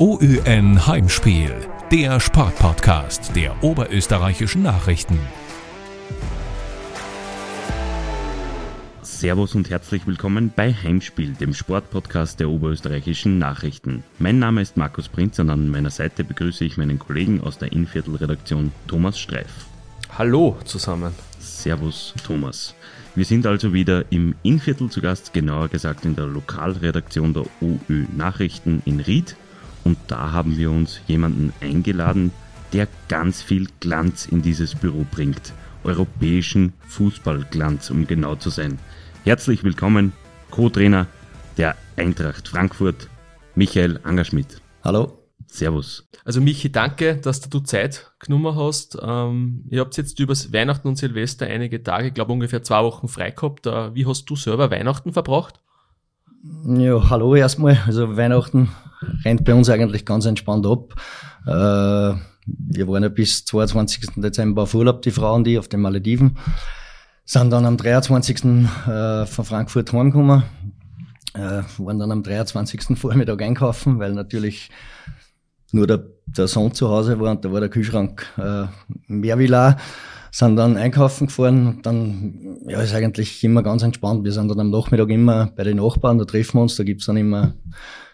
OÜN Heimspiel, der Sportpodcast der oberösterreichischen Nachrichten. Servus und herzlich willkommen bei Heimspiel, dem Sportpodcast der oberösterreichischen Nachrichten. Mein Name ist Markus Prinz und an meiner Seite begrüße ich meinen Kollegen aus der Innviertelredaktion Thomas Streif. Hallo zusammen. Servus Thomas. Wir sind also wieder im Innviertel zu Gast, genauer gesagt in der Lokalredaktion der OÖ Nachrichten in Ried. Und da haben wir uns jemanden eingeladen, der ganz viel Glanz in dieses Büro bringt. Europäischen Fußballglanz, um genau zu sein. Herzlich willkommen, Co-Trainer der Eintracht Frankfurt, Michael Angerschmidt. Hallo. Servus. Also Michi, danke, dass du Zeit genommen hast. Ähm, ihr habt jetzt übers Weihnachten und Silvester einige Tage, ich glaube ungefähr zwei Wochen frei gehabt. Äh, wie hast du selber Weihnachten verbracht? Ja, hallo erstmal. Also Weihnachten rennt bei uns eigentlich ganz entspannt ab. Äh, wir waren ja bis 22. Dezember auf Urlaub, die Frauen, die auf den Malediven. Sind dann am 23. Äh, von Frankfurt heimgekommen. Äh, waren dann am 23. Vormittag einkaufen, weil natürlich nur der, der Sohn zu Hause war und da war der Kühlschrank äh, mehr wie leer. Sind dann einkaufen gefahren und dann, ja, ist eigentlich immer ganz entspannt. Wir sind dann am Nachmittag immer bei den Nachbarn, da treffen wir uns, da gibt's dann immer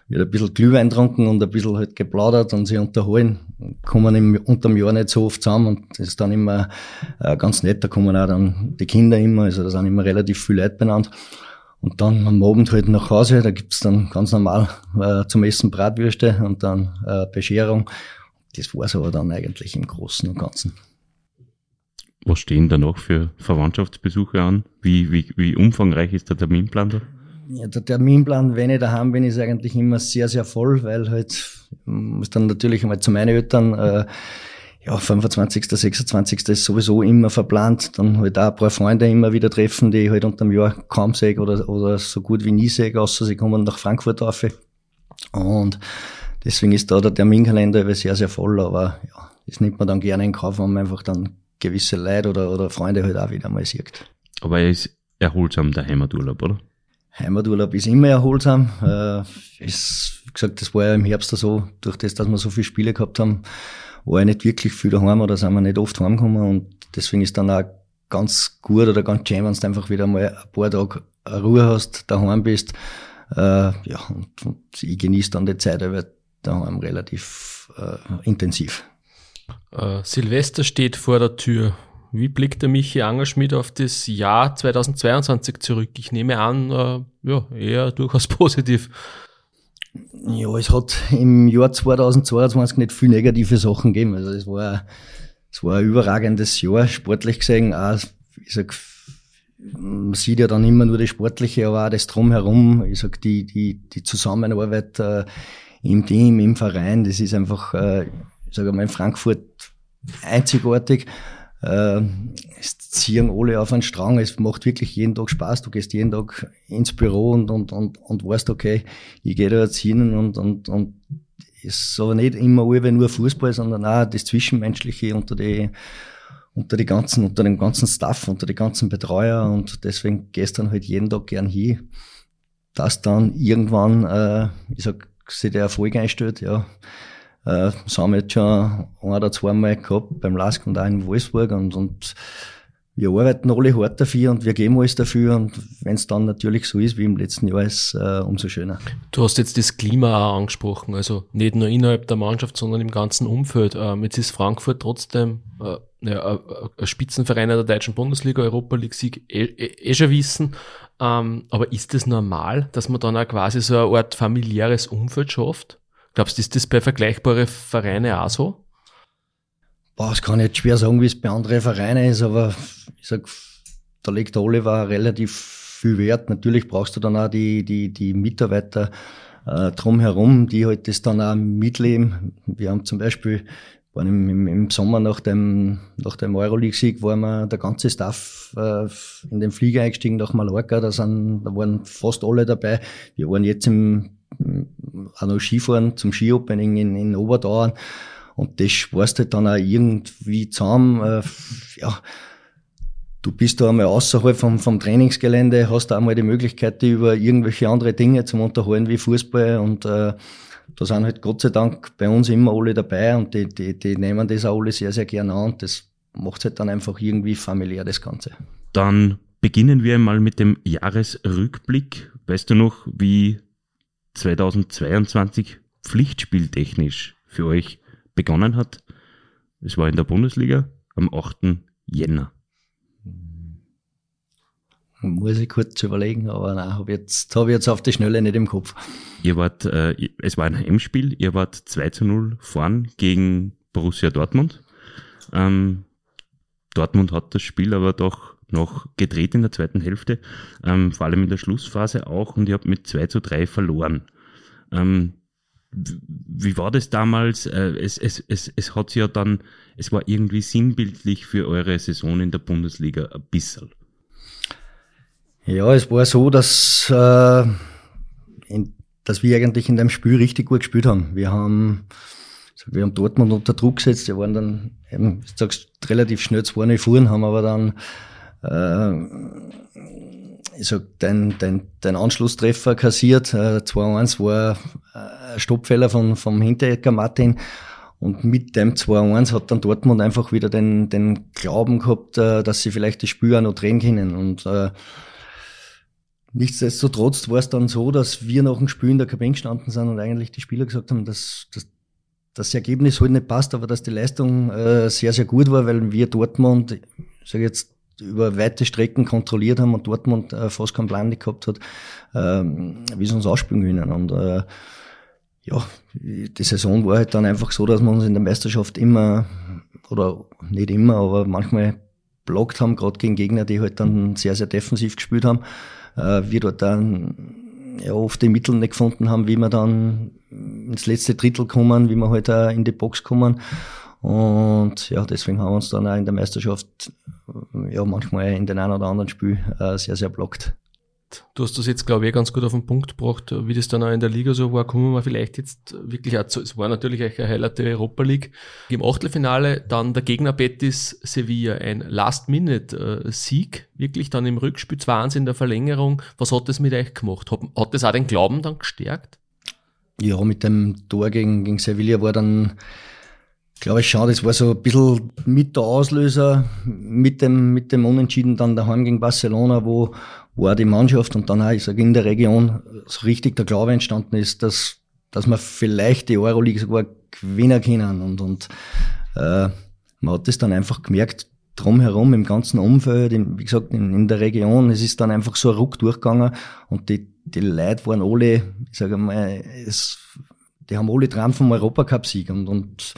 wieder ein bisschen Glühwein getrunken und ein bisschen halt geplaudert und sich unterhalten. Kommen im, unterm Jahr nicht so oft zusammen und das ist dann immer äh, ganz nett. Da kommen auch dann die Kinder immer, also da sind immer relativ viele Leute benannt. Und dann am Abend halt nach Hause, da gibt's dann ganz normal äh, zum Essen Bratwürste und dann äh, Bescherung. Das war's aber dann eigentlich im Großen und Ganzen. Was stehen da noch für Verwandtschaftsbesuche an? Wie, wie, wie umfangreich ist der Terminplan da? Ja, der Terminplan, wenn ich daheim bin, ist eigentlich immer sehr, sehr voll, weil halt, muss dann natürlich einmal zu meinen Eltern, äh, ja, 25., 26. ist sowieso immer verplant. Dann halt auch ein paar Freunde immer wieder treffen, die ich halt unter dem Jahr kaum sehe oder, oder so gut wie nie sehe, außer sie kommen nach Frankfurt auf. Und deswegen ist da der Terminkalender sehr, sehr voll, aber ja, das nimmt man dann gerne in Kauf, wenn man einfach dann gewisse Leute oder, oder Freunde halt auch wieder mal sieht. Aber er ist erholsam, der Heimaturlaub, oder? Heimaturlaub ist immer erholsam. Äh, ist, wie gesagt, das war ja im Herbst so, durch das, dass wir so viele Spiele gehabt haben, war ja nicht wirklich viel daheim oder sind wir nicht oft heimgekommen und deswegen ist dann auch ganz gut oder ganz schön, wenn du einfach wieder mal ein paar Tage Ruhe hast, daheim bist. Äh, ja, und, und ich genieße dann die Zeit aber daheim relativ äh, intensiv. Äh, Silvester steht vor der Tür. Wie blickt der Michi Angerschmidt auf das Jahr 2022 zurück? Ich nehme an, äh, ja, eher durchaus positiv. Ja, es hat im Jahr 2022 nicht viel negative Sachen gegeben. Also es war, es war ein überragendes Jahr, sportlich gesehen. Auch, ich sag, man sieht ja dann immer nur das Sportliche, aber auch das Drumherum. Ich sag, die, die, die Zusammenarbeit äh, im Team, im Verein, das ist einfach, äh, ich sage mal, in Frankfurt einzigartig. Äh, es ziehen alle auf einen Strang. Es macht wirklich jeden Tag Spaß. Du gehst jeden Tag ins Büro und, und, und, und weißt, okay, ich gehe da jetzt hin und, und, und es ist aber nicht immer nur Fußball, sondern auch das Zwischenmenschliche unter die, unter die ganzen, unter dem ganzen Staff, unter die ganzen Betreuer und deswegen dann halt jeden Tag gern hin, dass dann irgendwann, äh, ich sag, sich der Erfolg einstellt, ja, äh, das haben wir jetzt schon ein oder zweimal gehabt beim LASK und auch in Wolfsburg und, und wir arbeiten alle hart dafür und wir geben alles dafür und wenn es dann natürlich so ist wie im letzten Jahr, ist äh, umso schöner. Du hast jetzt das Klima auch angesprochen, also nicht nur innerhalb der Mannschaft, sondern im ganzen Umfeld. Ähm, jetzt ist Frankfurt trotzdem äh, ja, ein Spitzenverein der deutschen Bundesliga, Europa League Sieg, eh, eh, eh schon wissen. Ähm, aber ist das normal, dass man dann auch quasi so eine Art familiäres Umfeld schafft? Glaubst du, ist das bei vergleichbaren Vereinen auch so? Boah, das kann ich jetzt schwer sagen, wie es bei anderen Vereinen ist, aber ich sag, da legt der Oliver relativ viel Wert. Natürlich brauchst du dann auch die, die, die Mitarbeiter äh, drumherum, die halt das dann auch mitleben. Wir haben zum Beispiel, waren im, im, im Sommer nach dem, nach dem Euroleague-Sieg, waren wir der ganze Staff äh, in den Flieger eingestiegen nach Mallorca. Da, sind, da waren fast alle dabei. Wir waren jetzt im auch noch Skifahren zum Ski-Opening in, in Oberdauern. Und das schwarst halt dann auch irgendwie zusammen. Äh, ja, du bist da einmal außerhalb vom, vom Trainingsgelände, hast da einmal die Möglichkeit, die über irgendwelche andere Dinge zu unterhalten wie Fußball und äh, da sind halt Gott sei Dank bei uns immer alle dabei und die, die, die nehmen das auch alle sehr, sehr gerne an und das macht halt dann einfach irgendwie familiär das Ganze. Dann beginnen wir mal mit dem Jahresrückblick. Weißt du noch, wie 2022 pflichtspieltechnisch für euch begonnen hat? Es war in der Bundesliga am 8. Jänner. Muss ich kurz überlegen, aber nein, hab jetzt, habe ich jetzt auf die Schnelle nicht im Kopf. Ihr wart, äh, es war ein Heimspiel, ihr wart 2 zu 0 vorn gegen Borussia Dortmund. Ähm, Dortmund hat das Spiel aber doch noch gedreht in der zweiten Hälfte, ähm, vor allem in der Schlussphase auch, und ihr habt mit 2 zu 3 verloren. Ähm, wie war das damals? Äh, es, es, es, es hat ja dann, es war irgendwie sinnbildlich für eure Saison in der Bundesliga ein bisschen. Ja, es war so, dass, äh, in, dass wir eigentlich in dem Spiel richtig gut gespielt haben. Wir haben, also wir haben Dortmund unter Druck gesetzt. Wir waren dann, eben, sagst, relativ schnell zwei fuhren, haben aber dann, äh, ich sag, dein, dein, dein Anschlusstreffer kassiert. Äh, 2-1 war äh, ein Stoppfehler von, vom Hinterecker Martin. Und mit dem 2-1 hat dann Dortmund einfach wieder den, den Glauben gehabt, äh, dass sie vielleicht das Spiel auch noch drehen können. Und äh, Nichtsdestotrotz war es dann so, dass wir nach dem Spiel in der Kabine gestanden sind und eigentlich die Spieler gesagt haben, dass, dass das Ergebnis halt nicht passt, aber dass die Leistung äh, sehr, sehr gut war, weil wir Dortmund, ich sage jetzt, über weite Strecken kontrolliert haben und Dortmund äh, fast keinen Plan gehabt hat, ähm, wie sie uns ausspielen können. Und äh, ja, die Saison war halt dann einfach so, dass wir uns in der Meisterschaft immer, oder nicht immer, aber manchmal blockt haben, gerade gegen Gegner, die halt dann sehr, sehr defensiv gespielt haben äh, wir dort dann ja, oft die Mittel nicht gefunden haben, wie wir dann ins letzte Drittel kommen, wie wir halt auch in die Box kommen. Und ja, deswegen haben wir uns dann auch in der Meisterschaft ja manchmal in den einen oder anderen Spiel äh, sehr, sehr blockt. Du hast das jetzt, glaube ich, ganz gut auf den Punkt gebracht, wie das dann auch in der Liga so war. Kommen wir vielleicht jetzt wirklich auch zu, es war natürlich ein Highlight der Europa League. Im Achtelfinale dann der Gegner Betis Sevilla, ein Last-Minute-Sieg, wirklich dann im Rückspiel 2-1 in der Verlängerung. Was hat das mit euch gemacht? Hat, hat das auch den Glauben dann gestärkt? Ja, mit dem Tor gegen, gegen Sevilla war dann, glaube ich, schon, das war so ein bisschen mit der Auslöser, mit dem, mit dem Unentschieden dann daheim gegen Barcelona, wo, wo auch die Mannschaft und dann auch, ich sage, in der Region so richtig der Glaube entstanden ist, dass, dass wir vielleicht die Euroleague sogar gewinnen können. Und, und äh, man hat das dann einfach gemerkt, drumherum, im ganzen Umfeld, im, wie gesagt, in, in, der Region, es ist dann einfach so ein Ruck durchgegangen und die, die Leute waren alle, ich sage mal, es, die haben alle dran vom Europacup-Sieg und, und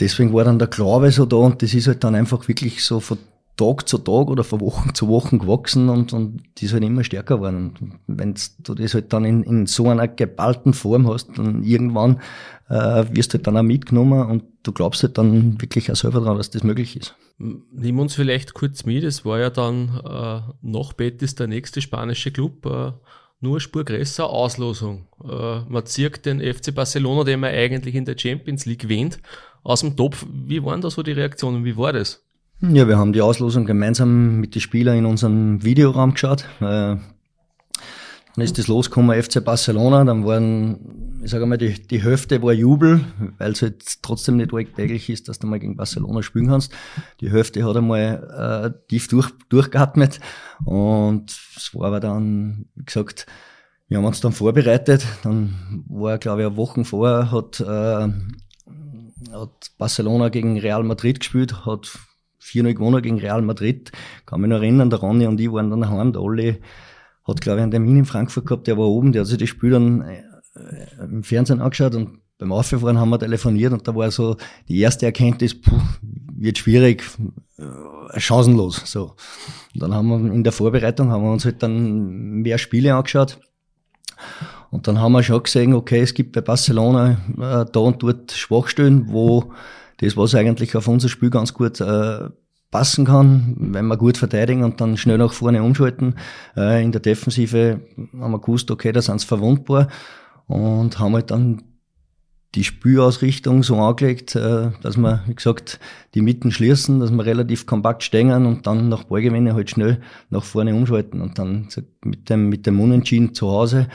deswegen war dann der Glaube so da und das ist halt dann einfach wirklich so von Tag zu Tag oder von Wochen zu Wochen gewachsen und, und die ist halt immer stärker geworden. Und wenn du das halt dann in, in so einer geballten Form hast, dann irgendwann äh, wirst du halt dann auch mitgenommen und du glaubst halt dann wirklich auch selber dran, dass das möglich ist. Nimm uns vielleicht kurz mit, es war ja dann äh, noch Betis der nächste spanische Club, äh, nur Spur größer Auslosung. Äh, man zirkt den FC Barcelona, den man eigentlich in der Champions League wähnt, aus dem Topf. Wie waren da so die Reaktionen? Wie war das? Ja, wir haben die Auslosung gemeinsam mit den Spielern in unserem Videoraum geschaut. Äh, dann ist das losgekommen, FC Barcelona, dann waren, ich sage mal, die, die Hälfte war Jubel, weil es halt trotzdem nicht alltäglich ist, dass du mal gegen Barcelona spielen kannst. Die Hälfte hat einmal äh, tief durch, durchgeatmet und es war aber dann, wie gesagt, wir haben uns dann vorbereitet, dann war, glaube ich, eine Woche vorher hat, äh, hat Barcelona gegen Real Madrid gespielt, hat 4-0 gewonnen gegen Real Madrid. Kann mich noch erinnern, der Ronny und ich waren dann daheim, der Olli hat, glaube ich, einen Termin in Frankfurt gehabt, der war oben, der hat sich das Spiel dann äh, im Fernsehen angeschaut und beim Auffahren haben wir telefoniert und da war so die erste Erkenntnis, puh, wird schwierig, äh, chancenlos, so. Und dann haben wir in der Vorbereitung haben wir uns halt dann mehr Spiele angeschaut und dann haben wir schon gesehen, okay, es gibt bei Barcelona äh, da und dort Schwachstellen, wo das, was eigentlich auf unser Spiel ganz gut äh, passen kann, wenn wir gut verteidigen und dann schnell nach vorne umschalten. Äh, in der Defensive haben wir gewusst, okay, da sind sie verwundbar und haben halt dann die Spielausrichtung so angelegt, äh, dass wir, wie gesagt, die Mitten schließen, dass wir relativ kompakt stehen und dann nach Ballgewinne halt schnell nach vorne umschalten und dann mit dem, mit dem Unentschieden zu Hause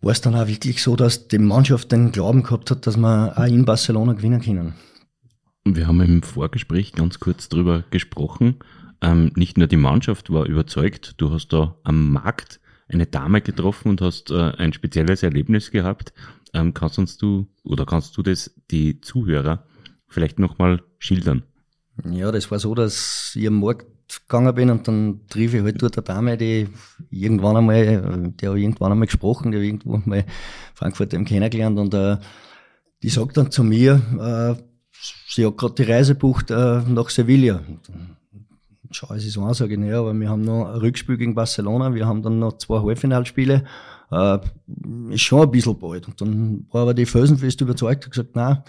war es dann auch wirklich so, dass die Mannschaft den Glauben gehabt hat, dass wir auch in Barcelona gewinnen können. Wir haben im Vorgespräch ganz kurz drüber gesprochen. Ähm, nicht nur die Mannschaft war überzeugt, du hast da am Markt eine Dame getroffen und hast äh, ein spezielles Erlebnis gehabt. Ähm, kannst uns du oder kannst du das die Zuhörer vielleicht nochmal schildern? Ja, das war so, dass ich am Markt gegangen bin und dann triff ich halt dort eine Dame, die irgendwann einmal, die habe irgendwann einmal gesprochen, die habe irgendwo mal Frankfurt eben kennengelernt und äh, die sagt dann zu mir, äh, sie hat gerade die Reise bucht äh, nach Sevilla. Schau es so an, sage ich, ja, aber wir haben noch ein Rückspiel gegen Barcelona, wir haben dann noch zwei Halbfinalspiele, äh, ist schon ein bisschen bald. Und dann war aber die felsenfest überzeugt und gesagt, nein, äh,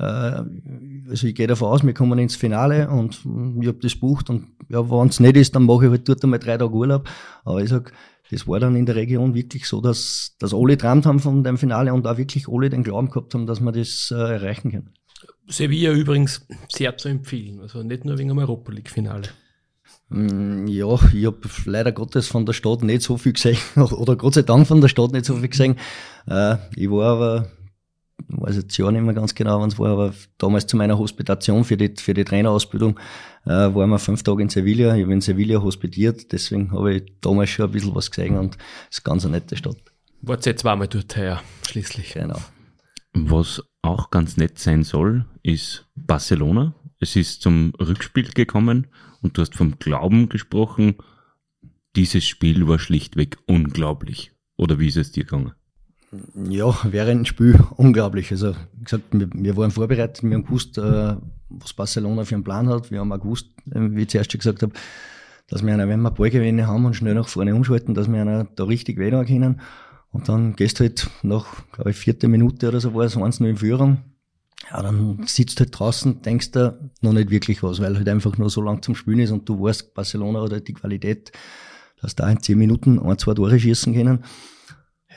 also ich gehe davon aus, wir kommen ins Finale und ich habe das bucht und ja, wenn es nicht ist, dann mache ich halt dort einmal drei Tage Urlaub. Aber ich sag, das war dann in der Region wirklich so, dass, dass alle geträumt haben von dem Finale und auch wirklich alle den Glauben gehabt haben, dass wir das äh, erreichen können. Sevilla übrigens sehr zu empfehlen, also nicht nur wegen dem Europa League Finale. Mm, ja, ich habe leider Gottes von der Stadt nicht so viel gesehen, oder Gott sei Dank von der Stadt nicht so viel gesehen. Äh, ich war aber weiß jetzt ja nicht mehr ganz genau, wann es war, aber damals zu meiner Hospitation für die, für die Trainerausbildung äh, waren wir fünf Tage in Sevilla. Ich habe in Sevilla hospitiert, deswegen habe ich damals schon ein bisschen was gesehen und es ist ganz eine nette Stadt. Wart ihr zweimal dort her, schließlich. Genau. Was auch ganz nett sein soll, ist Barcelona. Es ist zum Rückspiel gekommen und du hast vom Glauben gesprochen. Dieses Spiel war schlichtweg unglaublich. Oder wie ist es dir gegangen? Ja, während dem Spiel unglaublich. Also, wie gesagt, wir, wir waren vorbereitet, wir haben gewusst, äh, was Barcelona für einen Plan hat. Wir haben auch gewusst, äh, wie ich zuerst schon gesagt habe, dass wir einer, wenn wir Ballgewinne haben und schnell nach vorne umschalten, dass wir einer da richtig weiter können. Und dann gehst du halt nach, glaube ich, vierte Minute oder so war es 1 in Führung. Ja, dann sitzt du halt draußen, denkst du noch nicht wirklich was, weil halt einfach nur so lang zum Spielen ist und du weißt, Barcelona hat halt die Qualität, dass da in zehn Minuten ein, zwei Tore schießen können.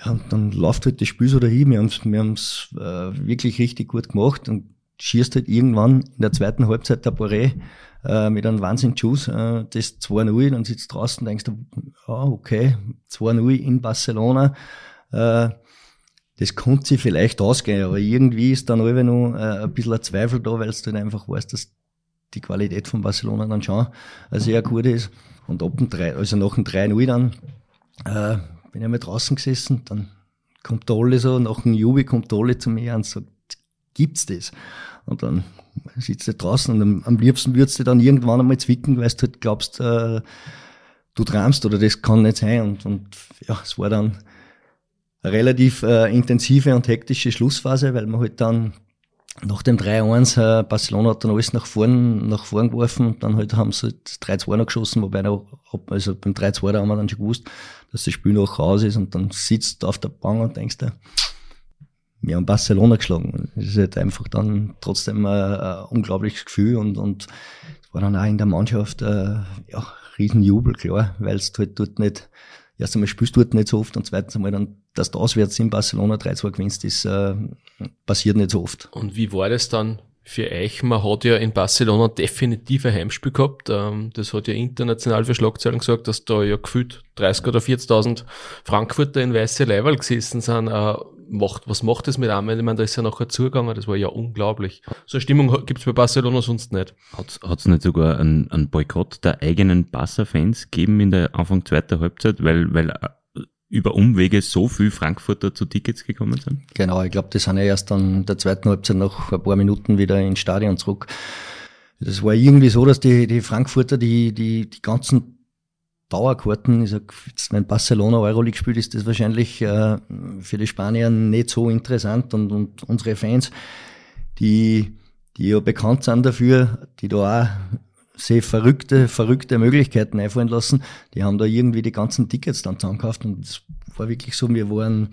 Ja, und dann läuft halt das Spiel so dahin. Wir haben's, wir haben's äh, wirklich richtig gut gemacht und schießt halt irgendwann in der zweiten Halbzeit der Boré äh, mit einem Wahnsinn-Schuss äh, das 2-0, dann sitzt draußen denkst du, ja, okay, 2-0 in Barcelona, äh, das konnte sich vielleicht ausgehen, aber irgendwie ist dann alle noch äh, ein bisschen ein Zweifel da, weil du dann einfach weißt, dass die Qualität von Barcelona dann schon sehr gut ist. Und ab dem 3, also nach dem 3-0 dann, äh, bin einmal draußen gesessen, dann kommt der Olle so, nach dem Jubi kommt der Olle zu mir und sagt, gibt's das? Und dann sitzt er draußen und am, am liebsten würdest du dann irgendwann einmal zwicken, weil du halt glaubst, äh, du träumst oder das kann nicht sein. Und, und ja, es war dann eine relativ äh, intensive und hektische Schlussphase, weil man halt dann nach dem 3-1, äh, Barcelona hat dann alles nach vorn, nach vorn geworfen, dann halt haben sie halt 3-2 noch geschossen, wobei noch, also beim 3-2 da haben wir dann schon gewusst, dass das Spiel noch raus ist und dann sitzt du auf der Bank und denkst dir, wir haben Barcelona geschlagen. Das ist halt einfach dann trotzdem ein, ein unglaubliches Gefühl und, und es war dann auch in der Mannschaft äh, ja, Riesenjubel, klar, weil es halt dort nicht, erst einmal spielst du dort nicht so oft und zweitens einmal dann, dass du auswärts in Barcelona 3-2 gewinnst, das äh, passiert nicht so oft. Und wie war das dann für euch? Man hat ja in Barcelona definitiv ein Heimspiel gehabt. Ähm, das hat ja international für Schlagzeilen gesagt, dass da ja gefühlt 30 oder 40.000 Frankfurter in weiße Leiberl gesessen sind. Macht, was macht das mit einem? Ich meine, da ist ja nachher zugegangen, das war ja unglaublich. So eine Stimmung gibt's bei Barcelona sonst nicht. Hat es nicht sogar einen, einen Boykott der eigenen Barca-Fans gegeben in der Anfang zweiter Halbzeit, weil, weil äh, über Umwege so viel Frankfurter zu Tickets gekommen sind? Genau, ich glaube, die sind ja erst dann in der zweiten Halbzeit nach ein paar Minuten wieder ins Stadion zurück. Das war irgendwie so, dass die, die Frankfurter die, die, die ganzen Dauerkarten, ich sag, jetzt, wenn Barcelona Euroleague spielt, ist das wahrscheinlich äh, für die Spanier nicht so interessant und, und unsere Fans, die, die ja bekannt sind dafür, die da auch sehr verrückte, verrückte Möglichkeiten einfallen lassen, die haben da irgendwie die ganzen Tickets dann zusammengekauft und es war wirklich so, wir waren,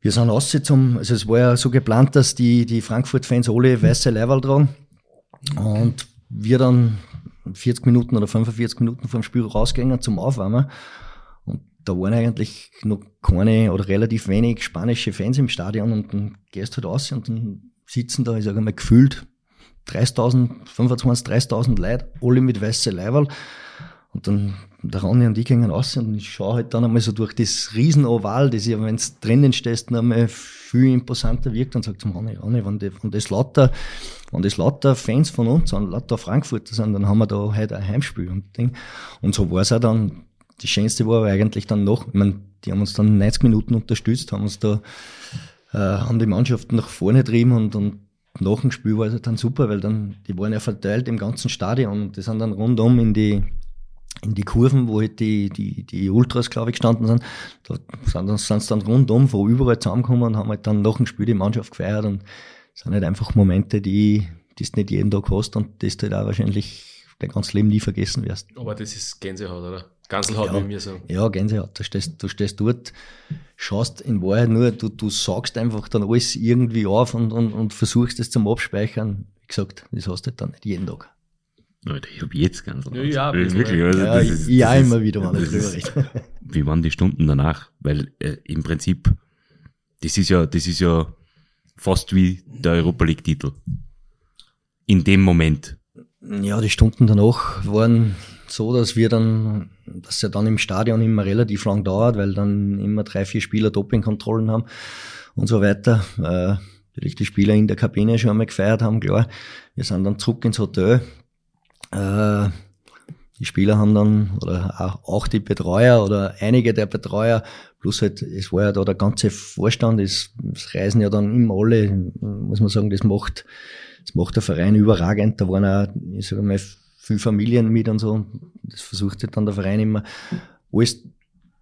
wir sind raus zum, also es war ja so geplant, dass die, die Frankfurt-Fans alle weiße Leiberl tragen und wir dann 40 Minuten oder 45 Minuten vom Spiel rausgegangen zum Aufwärmen. Und da waren eigentlich noch keine oder relativ wenig spanische Fans im Stadion und dann gehst du halt raus und dann sitzen da, ich sage mal, gefühlt 30.000, 25.000, 30.000 Leute, alle mit weißen Leiberl. Und dann der Ronny und ich gehen raus und ich schaue halt dann einmal so durch das Riesenoval, das ja, wenn es drinnen stehst, noch einmal viel imposanter wirkt und sagt zum Ronny, Ronny, wenn das lauter, wenn das lauter Fans von uns sind, lauter Frankfurter sind, dann haben wir da heute ein Heimspiel und Ding. Und so war es auch dann. Das Schönste war eigentlich dann noch, ich meine, die haben uns dann 90 Minuten unterstützt, haben uns da, äh, haben die Mannschaften nach vorne getrieben und, und nach dem Spiel war es dann super, weil dann, die waren ja verteilt im ganzen Stadion und die sind dann rundum in die, in die Kurven, wo halt die, die, die Ultras, glaube ich, gestanden sind, da sind, sind sie dann rundum von überall zusammengekommen und haben halt dann nach dem Spiel die Mannschaft gefeiert und das sind halt einfach Momente, die, die du nicht jeden Tag hast und das du halt auch wahrscheinlich dein ganzes Leben nie vergessen wirst. Aber das ist Gänsehaut, oder? Ganselhaut, ja, wie mir sagen. Ja, Gänsehaut. Du stehst, du stehst dort, schaust in Wahrheit nur, du, du sagst einfach dann alles irgendwie auf und, und, und versuchst es zum Abspeichern. Wie gesagt, das hast du halt dann nicht jeden Tag. Leute, ich habe jetzt ganz Ja, ja, wirklich. Also Ja, das ist, ja, das immer ist, wieder, wenn ich das drüber ist- rede. Wie waren die Stunden danach? Weil äh, im Prinzip, das ist ja, das ist ja fast wie der Europa League Titel. In dem Moment. Ja, die Stunden danach waren so, dass wir dann, dass ja dann im Stadion immer relativ lang dauert, weil dann immer drei, vier Spieler Dopingkontrollen haben und so weiter. Äh, natürlich die Spieler in der Kabine schon einmal gefeiert haben, klar. Wir sind dann zurück ins Hotel. Äh, die Spieler haben dann, oder auch, die Betreuer oder einige der Betreuer, plus halt, es war ja da der ganze Vorstand, es, es reisen ja dann immer alle, muss man sagen, das macht, das macht der Verein überragend. Da waren auch, ich sage mal, viele Familien mit und so. Das versucht dann der Verein immer alles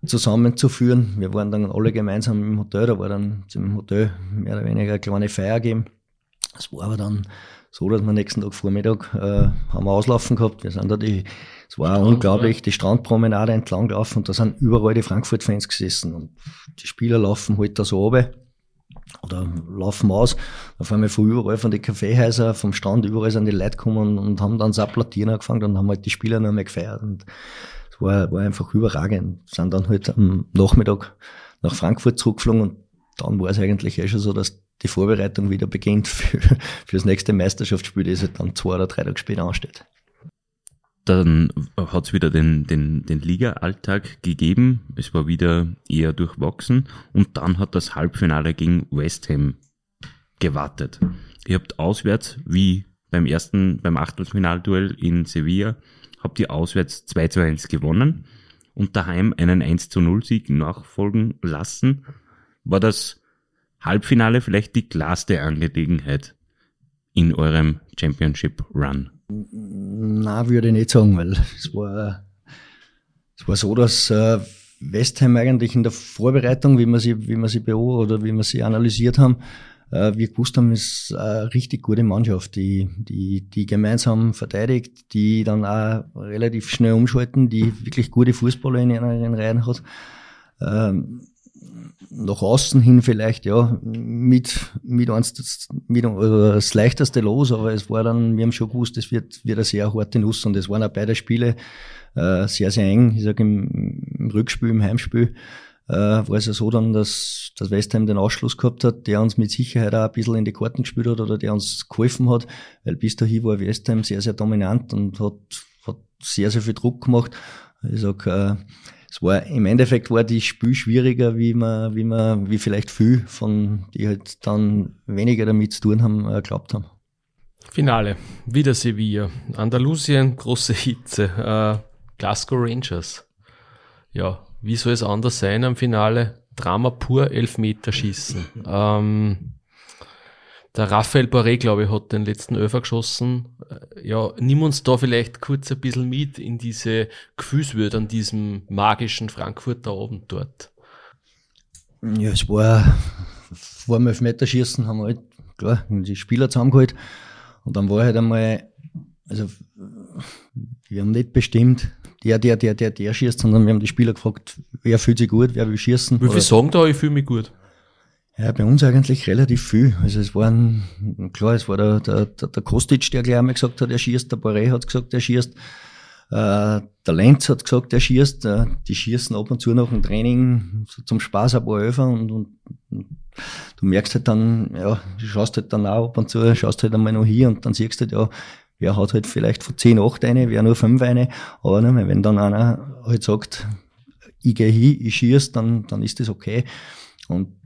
zusammenzuführen. Wir waren dann alle gemeinsam im Hotel, da war dann im Hotel mehr oder weniger eine kleine Feier gegeben. Es war aber dann so, dass wir nächsten Tag Vormittag äh, haben wir auslaufen gehabt. Wir sind da die, es war Strand, unglaublich, die Strandpromenade entlang gelaufen und da sind überall die Frankfurt-Fans gesessen und die Spieler laufen halt da so runter oder laufen aus. Auf einmal von überall, von den Kaffeehäusern, vom Strand, überall sind die Leute gekommen und haben dann das Applaudieren angefangen und haben halt die Spieler noch mehr gefeiert. Und es war, war einfach überragend. Sind dann halt am Nachmittag nach Frankfurt zurückgeflogen und dann war es eigentlich eh schon so, dass die Vorbereitung wieder beginnt für, für das nächste Meisterschaftsspiel, das halt dann zwei oder drei Tage später ansteht. Dann hat es wieder den, den, den Liga-Alltag gegeben. Es war wieder eher durchwachsen. Und dann hat das Halbfinale gegen West Ham gewartet. Ihr habt auswärts, wie beim ersten, beim Achtelfinalduell in Sevilla, habt ihr auswärts 2 zu 1 gewonnen und daheim einen 1 zu 0 Sieg nachfolgen lassen. War das Halbfinale vielleicht die klarste Angelegenheit in eurem Championship Run? Na, würde ich nicht sagen, weil es war, es war so, dass äh, West Ham eigentlich in der Vorbereitung, wie wir sie, wie wir sie oder wie wir sie analysiert haben, äh, wir gewusst haben, ist eine richtig gute Mannschaft, die, die, die gemeinsam verteidigt, die dann auch relativ schnell umschalten, die wirklich gute Fußballer in ihren Reihen hat. Ähm, nach außen hin vielleicht, ja, mit, mit uns das, mit, oder das leichteste los, aber es war dann, wir haben schon gewusst, es wird, wird eine sehr harte Nuss und es waren auch beide Spiele äh, sehr, sehr eng. Ich sage im, im Rückspiel, im Heimspiel, äh, war es ja so dann, dass, dass West Ham den Ausschluss gehabt hat, der uns mit Sicherheit auch ein bisschen in die Karten gespielt hat oder der uns geholfen hat, weil bis dahin war West Ham sehr, sehr dominant und hat, hat sehr, sehr viel Druck gemacht. Ich sag, äh, es war im Endeffekt war die Spiel schwieriger, wie man, wie man, wie vielleicht viel von die halt dann weniger damit zu tun haben, äh, geglaubt haben. Finale. Wieder Sevilla. Andalusien, große Hitze. Äh, Glasgow Rangers. Ja, wie soll es anders sein am Finale? Drama pur, Elfmeterschießen. ähm, der Raphael Boré, glaube ich, hat den letzten Öfer geschossen. Äh, Ja, nimm uns da vielleicht kurz ein bisschen mit in diese Gefühlswürde an diesem magischen Frankfurter Abend dort. Ja, es war vor dem Elfmeterschießen haben wir halt, klar, die Spieler zusammengeholt. Und dann war halt einmal, also, wir haben nicht bestimmt, der, der, der, der, der schießt, sondern wir haben die Spieler gefragt, wer fühlt sich gut, wer will schießen. Wie viel Oder- sagen da, ich fühle mich gut? Ja, bei uns eigentlich relativ viel. Also es waren, klar, es war der, der, der, Kostic, der gleich einmal gesagt hat, er schießt, der Boré hat gesagt, er schießt, äh, der Lenz hat gesagt, er schießt, äh, die schießen ab und zu nach dem Training so zum Spaß ein paar Öfer und, und, und du merkst halt dann, ja, du schaust halt dann auch ab und zu, schaust halt einmal noch hier und dann siehst du halt, ja, wer hat halt vielleicht von 10, 8 eine, wer nur 5 eine, aber ne, wenn dann einer halt sagt, ich gehe hin, ich schieße, dann, dann ist das okay. Und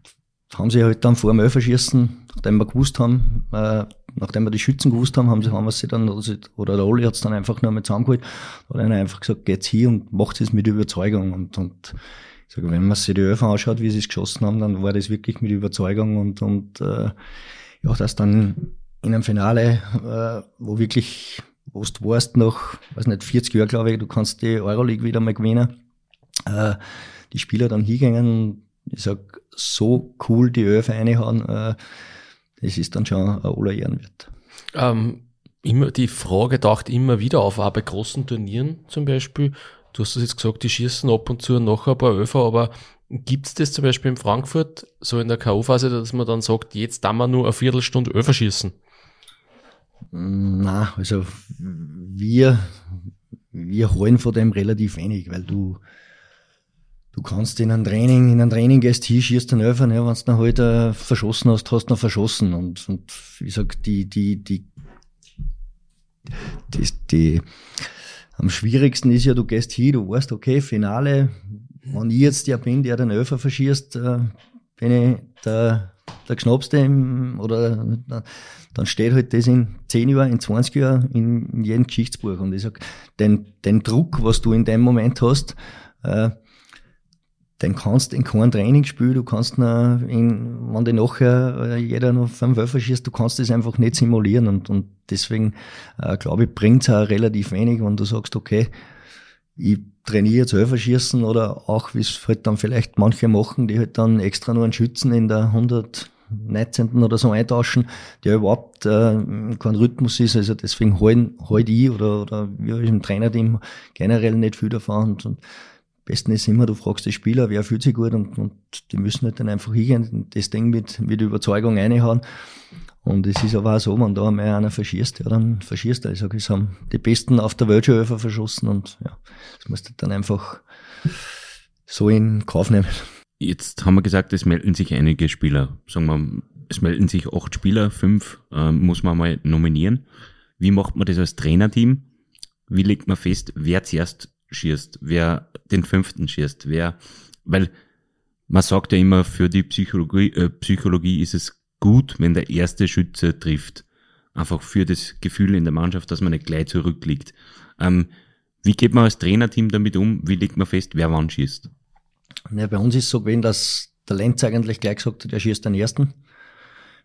haben sie halt dann vor dem Elferschießen, nachdem wir gewusst haben, äh, nachdem wir die Schützen gewusst haben, haben sie, haben wir sie dann, oder der Oli hat es dann einfach nur mit zusammengeholt, hat einer einfach gesagt, geht's hier und macht es mit Überzeugung. Und, und ich sage, wenn man sich die Öfen anschaut, wie sie es geschossen haben, dann war das wirklich mit Überzeugung und, und äh, ja, das dann in einem Finale, äh, wo wirklich, wo du warst, nach, weiß nicht, 40 Jahren, glaube ich, du kannst die Euroleague wieder mal gewinnen, äh, die Spieler dann hingehen, ich sag, so cool die Öfen reinhauen, äh, das ist dann schon ein aller Ehrenwert. Ähm, immer die Frage taucht immer wieder auf, auch bei großen Turnieren zum Beispiel. Du hast es jetzt gesagt, die schießen ab und zu noch ein paar Öfer, aber gibt es das zum Beispiel in Frankfurt, so in der K.O.-Phase, dass man dann sagt, jetzt da wir nur eine Viertelstunde Öfer schießen? Na, also wir, wir holen von dem relativ wenig, weil du, du kannst in einem Training, in einem Training gehst hier, schießt den Öfer, ne, wenn du heute halt, verschossen hast, hast du noch verschossen. Und, und ich sag, die, die, die, die, die, am schwierigsten ist ja, du gehst hier, du weißt, okay, Finale, wenn ich jetzt der bin, der den Öfer verschießt, äh, bin ich der, der im, oder dann steht halt das in 10 Jahren, in 20 Jahren in, in jedem Geschichtsbuch. Und ich sag, den, den Druck, was du in dem Moment hast, äh, den kannst du in keinem Training spielen, du kannst noch in, wenn dir nachher äh, jeder noch fünf Würfer schießt, du kannst das einfach nicht simulieren und, und deswegen, äh, glaube ich, bringt's auch relativ wenig, wenn du sagst, okay, ich trainiere jetzt Würfer oder auch, wie es halt dann vielleicht manche machen, die halt dann extra nur einen Schützen in der 119. oder so eintauschen, der überhaupt äh, kein Rhythmus ist, also deswegen halten halt ich oder, oder wir im Trainerteam generell nicht viel davon und, und besten ist immer, du fragst die Spieler, wer fühlt sich gut und, und die müssen halt dann einfach hingehen das Ding mit, mit Überzeugung reinhauen. Und es ist aber auch so, wenn da einmal einer verschießt, ja, dann verschießt er. Ich sage, es haben die Besten auf der Welt schon verschossen und ja, das musst du dann einfach so in Kauf nehmen. Jetzt haben wir gesagt, es melden sich einige Spieler. Sagen wir, es melden sich acht Spieler, fünf äh, muss man mal nominieren. Wie macht man das als Trainerteam? Wie legt man fest, wer zuerst schießt, wer den fünften schießt, wer, weil man sagt ja immer, für die Psychologie, äh, Psychologie ist es gut, wenn der erste Schütze trifft. Einfach für das Gefühl in der Mannschaft, dass man nicht gleich zurückliegt. Ähm, wie geht man als Trainerteam damit um? Wie legt man fest, wer wann schießt? Ja, bei uns ist es so gewesen, dass der Lenz eigentlich gleich gesagt hat, er schießt den ersten.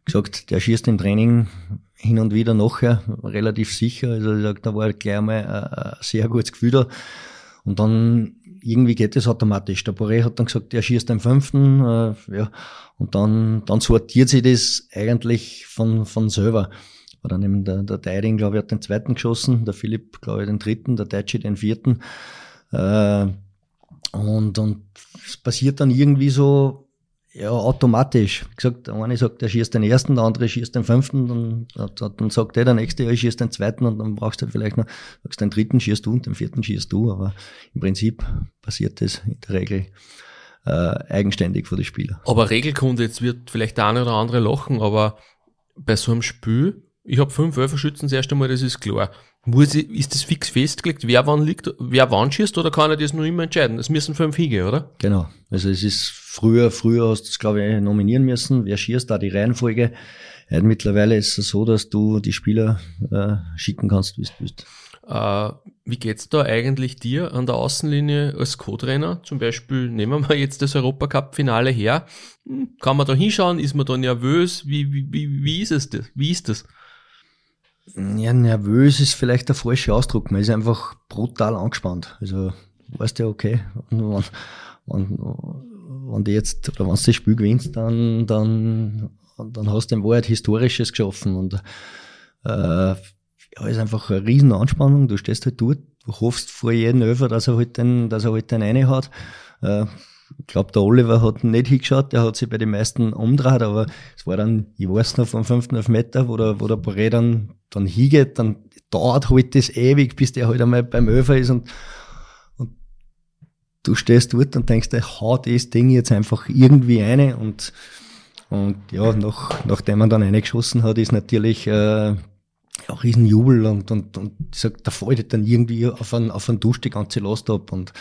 Gesagt, der schießt im Training hin und wieder nachher relativ sicher. Also ich sag, da war gleich einmal ein sehr gutes Gefühl da. Und dann irgendwie geht es automatisch. Der Boré hat dann gesagt, er schießt den fünften, äh, ja, und dann, dann sortiert sich das eigentlich von, von selber. War dann eben der, der Deiding, glaube ich, hat den zweiten geschossen, der Philipp, glaube ich, den dritten, der Deutsche den vierten. Äh, und, und es passiert dann irgendwie so, ja, automatisch. Gesagt, der eine sagt, er schießt den ersten, der andere schießt den fünften, dann, dann sagt der, der nächste, ja, ich schießt den zweiten und dann brauchst du halt vielleicht noch, sagst den dritten schießt du und den vierten schießt du, aber im Prinzip passiert das in der Regel äh, eigenständig vor den Spieler. Aber Regelkunde, jetzt wird vielleicht der eine oder andere lachen, aber bei so einem Spiel, ich habe fünf Würfelschützen das erste Mal, das ist klar. Muss ich, ist das fix festgelegt, wer wann liegt, wer wann schießt oder kann er das nur immer entscheiden? Es müssen fünf hingehen, oder? Genau. Also es ist früher, früher hast du es, glaube ich, nominieren müssen, wer schießt, da die Reihenfolge. Ja, mittlerweile ist es so, dass du die Spieler äh, schicken kannst, wie du willst. Äh, wie geht's da eigentlich dir an der Außenlinie als Co-Trainer? Zum Beispiel nehmen wir jetzt das Europacup-Finale her. Hm, kann man da hinschauen? Ist man da nervös? Wie, wie, wie, wie ist es das? Wie ist das? Ja, nervös ist vielleicht der falsche Ausdruck. Man ist einfach brutal angespannt. Also, weißt du, okay, wenn, wenn, wenn du jetzt, oder wenn du das Spiel gewinnst, dann, dann, dann hast du in Wahrheit Historisches geschaffen und, äh, ja, ist einfach eine riesen Anspannung. Du stehst halt dort, du hoffst vor jedem Öfer, dass er halt den, dass er halt den eine hat. Äh, ich glaube, der Oliver hat nicht hingeschaut, der hat sich bei den meisten umgedreht, aber es war dann, ich weiß noch, vom fünften Elfmeter, wo der, wo der Boré dann, dann hingeht, dann dauert halt das ewig, bis der halt einmal beim Öfer ist und, und du stehst dort und denkst, dir, hau das Ding jetzt einfach irgendwie eine und, und ja, nach, nachdem man dann eine geschossen hat, ist natürlich, äh, ja, Riesenjubel und, und, und ich sag, da fällt dann irgendwie auf einen, auf einen Dusch die ganze Last ab und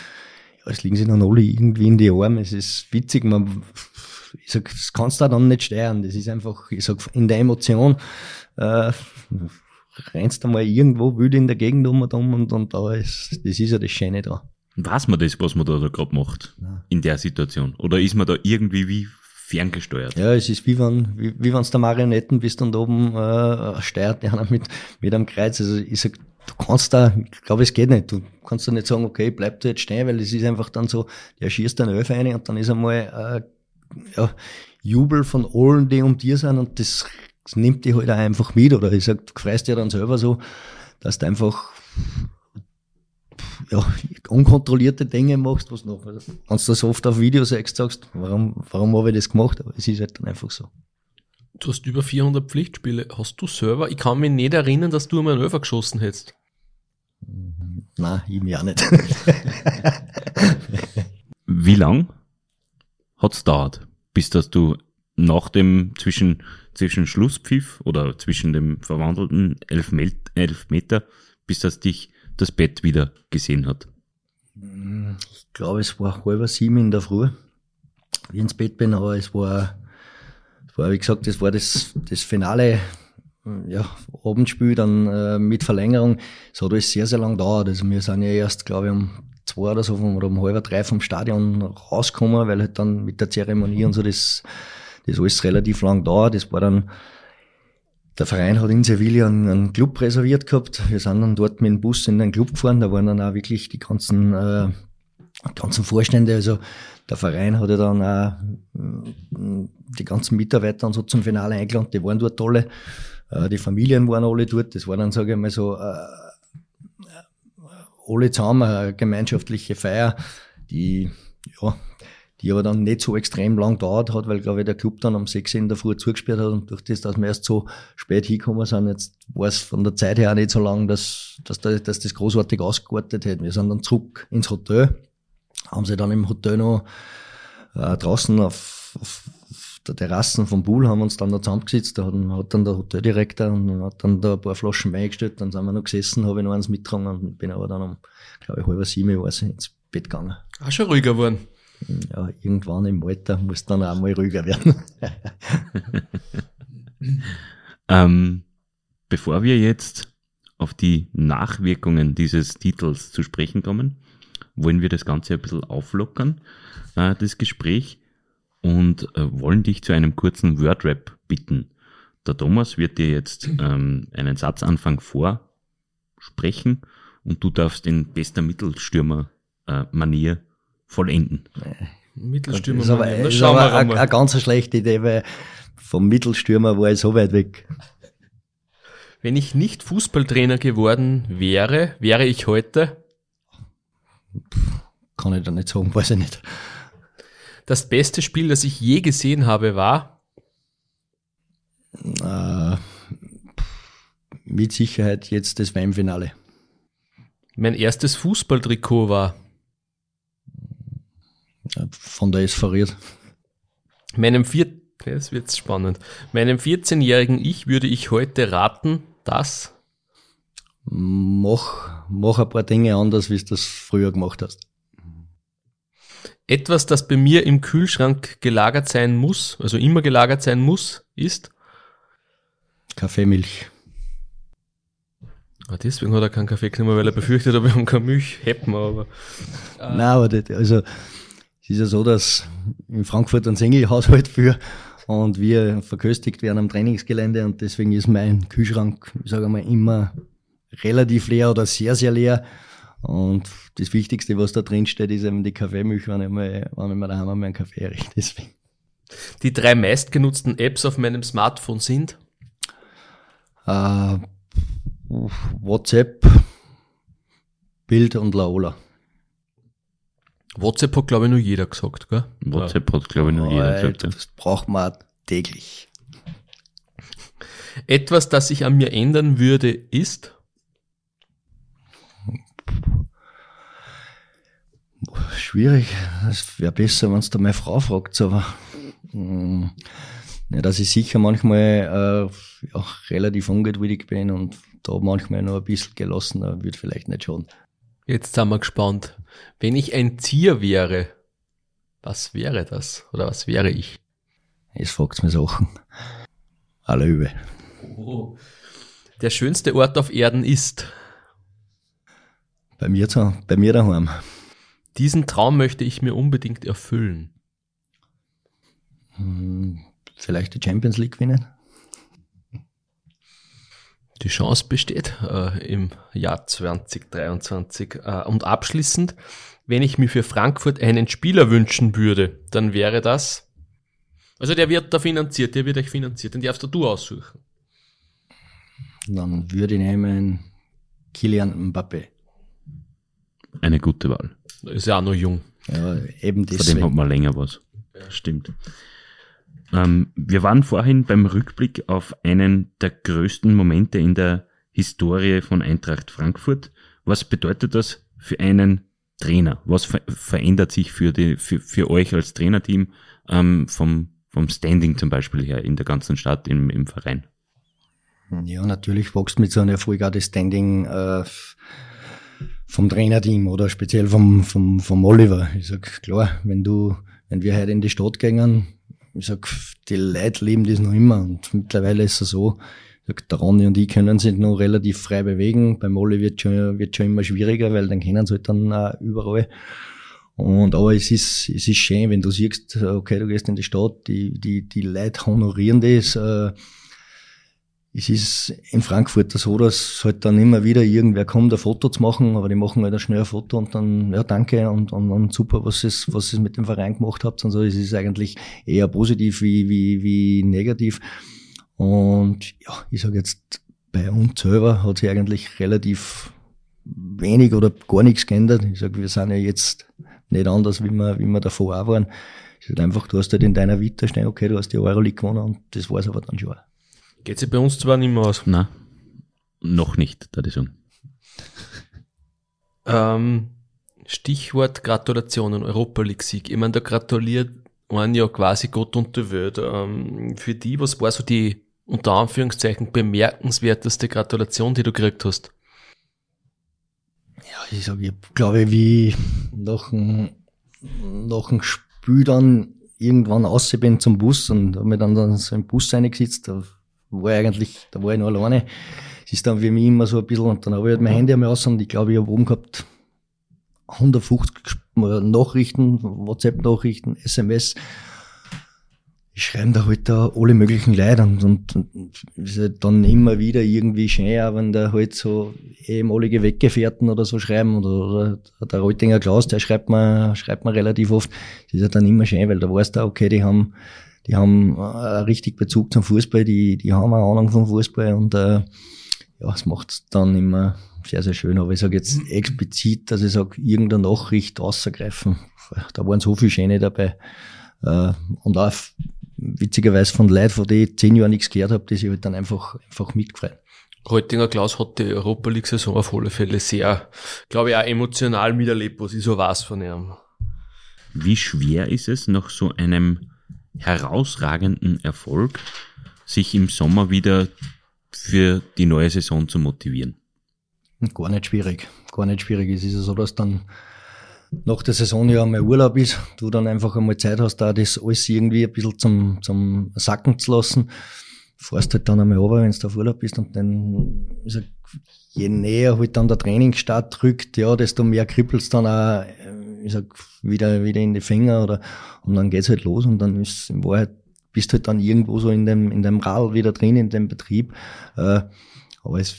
es liegen sie dann alle irgendwie in die Arme. Es ist witzig, man, ich sag, das kannst du dann nicht steuern. Das ist einfach, ich sag, in der Emotion, äh, rennst du mal irgendwo wild in der Gegend um und um und, und da ist, das ist ja das Schöne da. Weiß man das, was man da, da gerade macht? Nein. In der Situation? Oder ist man da irgendwie wie ferngesteuert? Ja, es ist wie wenn, wie, wie wenn's der Marionetten bist und oben äh, steuert einer mit, mit einem Kreuz. Also ich sag, du kannst da, ich glaube, es geht nicht. Du kannst da nicht sagen, okay, bleib du jetzt stehen, weil es ist einfach dann so, der schießt einen Elf rein und dann ist einmal äh, ja, Jubel von allen, die um dir sind und das, das nimmt dich halt auch einfach mit. Oder ich sag, du freust dir dann selber so, dass du einfach ja, unkontrollierte Dinge machst, was noch. Wenn du das oft auf Videos siehst, sagst, warum, warum habe ich das gemacht? Aber es ist halt dann einfach so. Du hast über 400 Pflichtspiele. Hast du selber? Ich kann mich nicht erinnern, dass du einmal einen Öfer geschossen hättest. Nein, ich mir auch nicht. Wie lang hat's dauert, bis dass du nach dem zwischen, zwischen Schlusspfiff oder zwischen dem verwandelten Elfmet Elfmeter, bis das dich das Bett wieder gesehen hat? Ich glaube, es war halb sieben in der Früh, wie ich ins Bett bin, aber es war, es war, wie gesagt, das war das, das Finale, ja, Abendspiel dann äh, mit Verlängerung. Es hat alles sehr, sehr lang gedauert. Also wir sind ja erst, glaube ich, um zwei oder so vom, oder um halb drei vom Stadion rausgekommen, weil halt dann mit der Zeremonie und so das, das alles relativ lang dauert. Das war dann, der Verein hat in Sevilla einen, einen Club reserviert gehabt. Wir sind dann dort mit dem Bus in den Club gefahren. Da waren dann auch wirklich die ganzen, äh, ganzen Vorstände. Also der Verein hat ja dann auch äh, die ganzen Mitarbeiter und so zum Finale eingeladen. Die waren dort alle. Äh, die Familien waren alle dort. Das war dann, sage ich mal, so äh, alle zusammen eine gemeinschaftliche Feier, die ja, die aber dann nicht so extrem lang dauert hat, weil, glaube ich, der Club dann um 6 in der Früh zugesperrt hat und durch das, dass wir erst so spät hingekommen sind, jetzt war es von der Zeit her auch nicht so lang, dass, dass, da, dass das großartig ausgeartet hätte. Wir sind dann zurück ins Hotel, haben sie dann im Hotel noch äh, draußen auf, auf, auf der Terrassen vom Pool haben wir uns dann da zusammengesetzt, da hat, hat dann der Hoteldirektor und hat dann da ein paar Flaschen Wein gestellt, dann sind wir noch gesessen, habe ich noch eins mitgetragen und bin aber dann um, glaube ich, halb sieben Uhr ins Bett gegangen Auch schon ruhiger geworden. ja, irgendwann im Alter muss dann auch mal ruhiger werden. Ähm, bevor wir jetzt auf die Nachwirkungen dieses Titels zu sprechen kommen, wollen wir das Ganze ein bisschen auflockern, äh, das Gespräch, und äh, wollen dich zu einem kurzen Wordrap bitten. Der Thomas wird dir jetzt ähm, einen Satzanfang vorsprechen und du darfst in bester Mittelstürmer-Manier vollenden. Mittelstürmer. Das ist aber, das ist schauen aber wir eine, mal. eine ganz schlechte Idee, weil vom Mittelstürmer war ich so weit weg. Wenn ich nicht Fußballtrainer geworden wäre, wäre ich heute Kann ich da nicht sagen, weiß ich nicht. Das beste Spiel, das ich je gesehen habe, war Äh, mit Sicherheit jetzt das WM-Finale. mein erstes Fußballtrikot war Äh, Von der verriert. meinem vier das wird spannend. Meinem 14-jährigen Ich würde ich heute raten, dass Mach, mach ein paar Dinge anders, wie du das früher gemacht hast. Etwas, das bei mir im Kühlschrank gelagert sein muss, also immer gelagert sein muss, ist Kaffee, Milch. Ah, deswegen hat er keinen Kaffee genommen, weil er befürchtet hat, wir haben keine Milch, hätten wir aber. Nein, aber das, also, es ist ja so, dass in Frankfurt ein Single-Haushalt für und wir verköstigt werden am Trainingsgelände und deswegen ist mein Kühlschrank, ich sage mal, immer relativ leer oder sehr, sehr leer. Und das Wichtigste, was da drin steht, ist eben die Kaffeemilch, wenn ich mal, wenn ich mal daheim einmal einen Kaffee richte. Deswegen. Die drei meistgenutzten Apps auf meinem Smartphone sind Äh, WhatsApp, Bild und Laola. WhatsApp hat, glaube ich, nur jeder gesagt, gell? WhatsApp hat, glaube ich, nur jeder gesagt. das braucht man täglich. Etwas, das ich an mir ändern würde, ist Schwierig. Das wäre besser, wenn es da meine Frau fragt, aber mh, Ja, dass ich sicher manchmal äh, ja, relativ ungeduldig bin und da manchmal noch ein bisschen gelassener wird vielleicht nicht schaden. Jetzt sind wir gespannt. Wenn ich ein Zier wäre, was wäre das? Oder was wäre ich? Jetzt fragt mir Sachen. Alle über. Oh. Der schönste Ort auf Erden ist? Bei mir, zu, bei mir daheim. Diesen Traum möchte ich mir unbedingt erfüllen. Hm, vielleicht die Champions League gewinnen? Die Chance besteht äh, im Jahr 2023. Äh, und abschließend, wenn ich mir für Frankfurt einen Spieler wünschen würde, dann wäre das. Also der wird da finanziert, der wird euch finanziert, den darfst du aussuchen. Dann würde ich nehmen Kilian Mbappe. Eine gute Wahl. Ist ja auch noch jung. Ja, eben deswegen. Vor dem hat man länger was. Ja. Stimmt. Ähm, wir waren vorhin beim Rückblick auf einen der größten Momente in der Historie von Eintracht Frankfurt. Was bedeutet das für einen Trainer? Was ver verändert sich für, die, für, für euch als Trainerteam ähm, vom, vom Standing zum Beispiel her in der ganzen Stadt, im, im Verein? Ja, natürlich wächst mit so einem Erfolg auch das Standing äh, vom Trainerteam oder speziell vom, vom, vom Oliver. Ich sag, klar, wenn du, wenn wir heute in die Stadt gehen, ich sag, die Leute leben das noch immer und mittlerweile ist es so, der Ronny und ich können sich noch relativ frei bewegen. Beim Molly wird schon, wird schon immer schwieriger, weil dann kennen sie halt dann auch überall. Und, aber es ist, es ist schön, wenn du siehst, okay, du gehst in die Stadt, die, die, die Leute honorieren das, äh, es ist in Frankfurt so, dass halt dann immer wieder irgendwer kommt, ein Foto zu machen, aber die machen halt schnell ein Foto und dann, ja, danke und, und, und super, was es, was es mit dem Verein gemacht habt und so. Es ist eigentlich eher positiv wie, wie, wie negativ. Und ja, ich sage jetzt, bei uns selber hat sich eigentlich relativ wenig oder gar nichts geändert. Ich sage, wir sind ja jetzt nicht anders, wie wir, wie wir davor auch waren. Es ist halt einfach, du hast halt in deiner Vita stehen, okay, du hast die Euroleague gewonnen und das war's aber dann schon. Geht sich bei uns zwar nicht mehr aus. Nein, noch nicht, da ich sagen. Ähm, Stichwort Gratulationen, Europa League Sieg. Ich meine, da gratuliert man ja quasi Gott und die Welt. Ähm, für die, was war so die unter Anführungszeichen bemerkenswerteste Gratulation, die du gekriegt hast? Ja, ich sage, ich glaube, wie nach dem, nach dem Spiel dann irgendwann raus bin zum Bus und habe mir dann, dann so im Bus reingesetzt, da war ich eigentlich, da war ich noch alleine. Es ist dann für mich immer so ein bisschen, und dann habe ich halt mein Handy einmal aus und ich glaube, ich habe oben gehabt 150 Nachrichten, WhatsApp-Nachrichten, SMS. Ich schreibe da halt da alle möglichen Leute und, und, und ist halt dann immer wieder irgendwie schön, auch wenn da halt so ehemalige Weggefährten oder so schreiben oder, oder der Reutinger Klaus, der schreibt mir, schreibt mir relativ oft. Das ist ja dann immer schön, weil da weißt du, okay, die haben die haben äh, richtig Bezug zum Fußball, die, die haben eine Ahnung vom Fußball und äh, ja, es macht dann immer sehr, sehr schön. Aber ich sage jetzt explizit, dass ich sage, irgendeine Nachricht außergreifen. Da waren so viele Schöne dabei. Äh, und auch witzigerweise von Leuten, von denen ich zehn Jahre nichts gehört habe, die sich halt dann einfach, einfach mitgefreut. Reutinger Klaus hat die Europa League Saison auf alle Fälle sehr, glaube ich, auch emotional miterlebt, was ich so weiß von ihm. Wie schwer ist es, nach so einem herausragenden Erfolg, sich im Sommer wieder für die neue Saison zu motivieren? Gar nicht schwierig. Gar nicht schwierig. Es ist ja so, dass dann nach der Saison ja mal Urlaub ist, du dann einfach einmal Zeit hast, da das alles irgendwie ein bisschen zum, zum Sacken zu lassen. Fährst halt dann einmal runter, wenn du auf Urlaub bist und dann, je näher halt dann der Trainingsstart drückt, ja, desto mehr kribbelst dann auch ich sag, wieder, wieder in die Finger oder, und dann geht's halt los und dann ist, in Wahrheit, bist halt dann irgendwo so in dem, in dem Rad wieder drin, in dem Betrieb, äh, aber es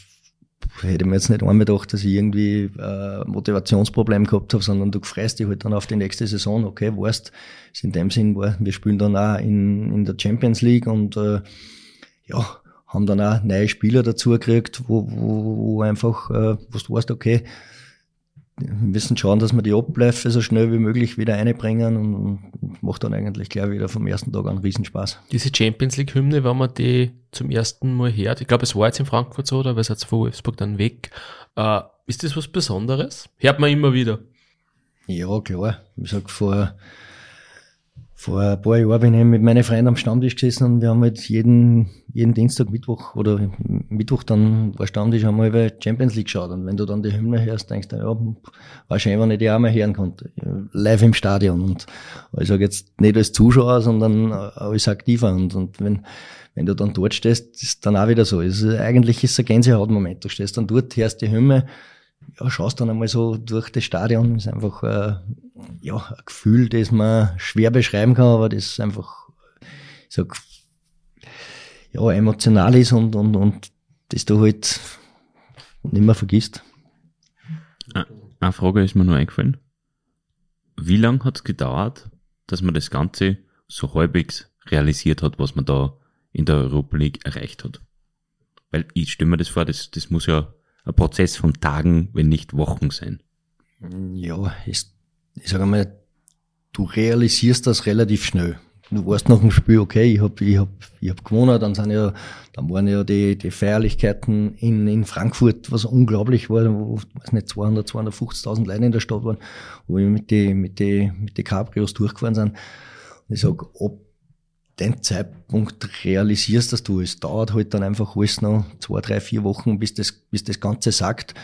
hätte mir jetzt nicht einmal gedacht, dass ich irgendwie äh, Motivationsproblem gehabt habe, sondern du freust dich halt dann auf die nächste Saison. Okay, weißt, ist in dem Sinn war, wir spielen dann auch in, in der Champions League und äh, ja, haben dann auch neue Spieler dazu gekriegt, wo, wo, wo einfach, äh, wo du weißt, okay, müssen schauen, dass wir die Abläufe so schnell wie möglich wieder einbringen und macht dann eigentlich gleich wieder vom ersten Tag einen Riesenspaß. Diese Champions League Hymne, wenn man die zum ersten Mal hört, ich glaube, es war jetzt in Frankfurt so, oder weil es jetzt von Wolfsburg dann weg, äh, ist das was Besonderes? Hört man immer wieder? Ja, klar. Ich sag, vor, vor ein paar Jahren bin ich mit meinen Freunden am Stammtisch gesessen und wir haben halt jeden, jeden Dienstag, Mittwoch oder Mittwoch dann war Stammtisch einmal über Champions League geschaut. Und wenn du dann die Hymne hörst, denkst du, ja, wahrscheinlich, wenn ich die auch mal hören konnte. Live im Stadion. Und ich sage jetzt nicht als Zuschauer, sondern als Aktiver. Und, und wenn, wenn du dann dort stehst, ist dann auch wieder so. Ist, eigentlich ist es ein Gänsehautmoment. Du stehst dann dort, hörst die Hymne, ja, schaust dann einmal so durch das Stadion, ist einfach äh, ja, ein Gefühl, das man schwer beschreiben kann, aber das einfach ich ja, emotional ist und, und, und das du halt nicht mehr vergisst. Eine Frage ist mir nur eingefallen. Wie lange hat es gedauert, dass man das Ganze so halbwegs realisiert hat, was man da in der Europa League erreicht hat? Weil ich stelle mir das vor, das, das muss ja ein Prozess von Tagen, wenn nicht Wochen sein. Ja, ich, ich sage mal, du realisierst das relativ schnell. Du weißt nach dem Spiel, okay, ich hab, ich hab, ich hab gewonnen, dann sind ja, dann waren ja die, die Feierlichkeiten in, in Frankfurt, was unglaublich war, wo, weiß nicht, 200, 250.000 Leute in der Stadt waren, wo wir mit die, mit die, mit die Cabrios durchgefahren sind. Und ich sag, ab den Zeitpunkt realisierst, dass du, es dauert halt dann einfach alles noch zwei, drei, vier Wochen, bis das, bis das Ganze sagt.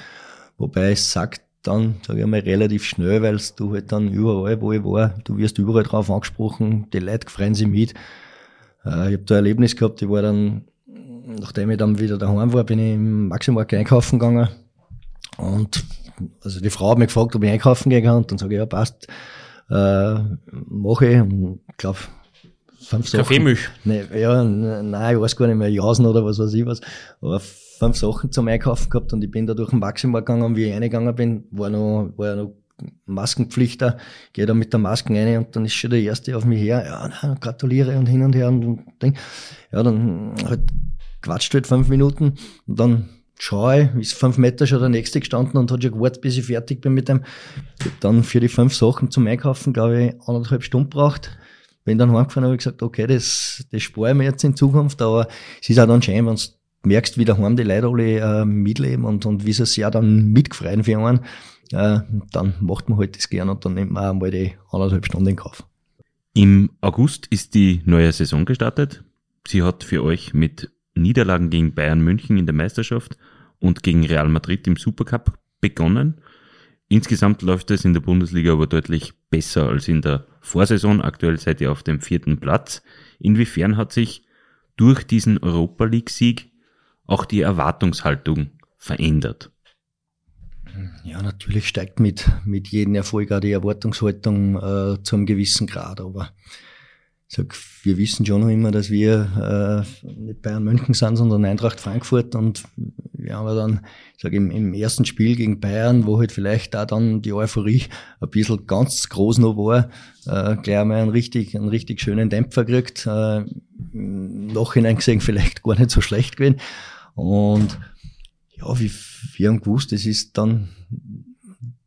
Wobei es sagt dann, sage ich mal, relativ schnell, weil du halt dann überall, wo ich war, du wirst überall drauf angesprochen, die Leute freuen sich mit. Äh, ich habe da ein Erlebnis gehabt, ich war dann, nachdem ich dann wieder daheim war, bin ich im Maximarkt einkaufen gegangen und also die Frau hat mich gefragt, ob ich einkaufen gehen kann und dann sage ich, ja passt, äh, mache ich und glaube, fünf Sachen. Kaffeemilch? Ne, ja, nein, ich weiß gar nicht mehr, Jausen oder was weiß ich was. Aber fünf Sachen zum Einkaufen gehabt und ich bin da durch den Maximarkt gegangen und wie ich reingegangen bin, war noch, war ja noch Maskenpflicht da, gehe da mit der Maske rein und dann ist schon der Erste auf mich her, ja, na, gratuliere und hin und her und, und denk, ja, dann halt quatscht halt fünf Minuten und dann schaue ich, ist fünf Meter schon der Nächste gestanden und hat schon gewartet, bis ich fertig bin mit dem. Ich hab dann für die fünf Sachen zum Einkaufen, glaube ich, anderthalb Stunden braucht bin dann heimgefahren und habe gesagt, okay, das, das spare ich mir jetzt in Zukunft, aber es ist auch dann schön, wenn du merkst, wie daheim die Leute alle äh, mitleben und, und wie sie sich ja dann mitgefreien für einen, äh, dann macht man halt das gern und dann nimmt man auch mal die anderthalb Stunden in Kauf. Im August ist die neue Saison gestartet. Sie hat für euch mit Niederlagen gegen Bayern München in der Meisterschaft und gegen Real Madrid im Supercup begonnen. Insgesamt läuft es in der Bundesliga aber deutlich besser als in der Vorsaison. Aktuell seid ihr auf dem vierten Platz. Inwiefern hat sich durch diesen Europa League Sieg auch die Erwartungshaltung verändert? Ja, natürlich steigt mit, mit jedem Erfolg auch die Erwartungshaltung äh, zu einem gewissen Grad, aber sag, wir wissen schon noch immer, dass wir äh, nicht Bayern München sind, sondern Eintracht Frankfurt. Und wir haben dann, ich sag, im, im ersten Spiel gegen Bayern, wo halt vielleicht auch dann die Euphorie ein bisschen ganz groß noch war, äh, gleich einmal einen richtig, einen richtig schönen Dämpfer gekriegt, äh, im Nachhinein gesehen vielleicht gar nicht so schlecht gewesen. Und ja, wie, wir haben gewusst, es ist dann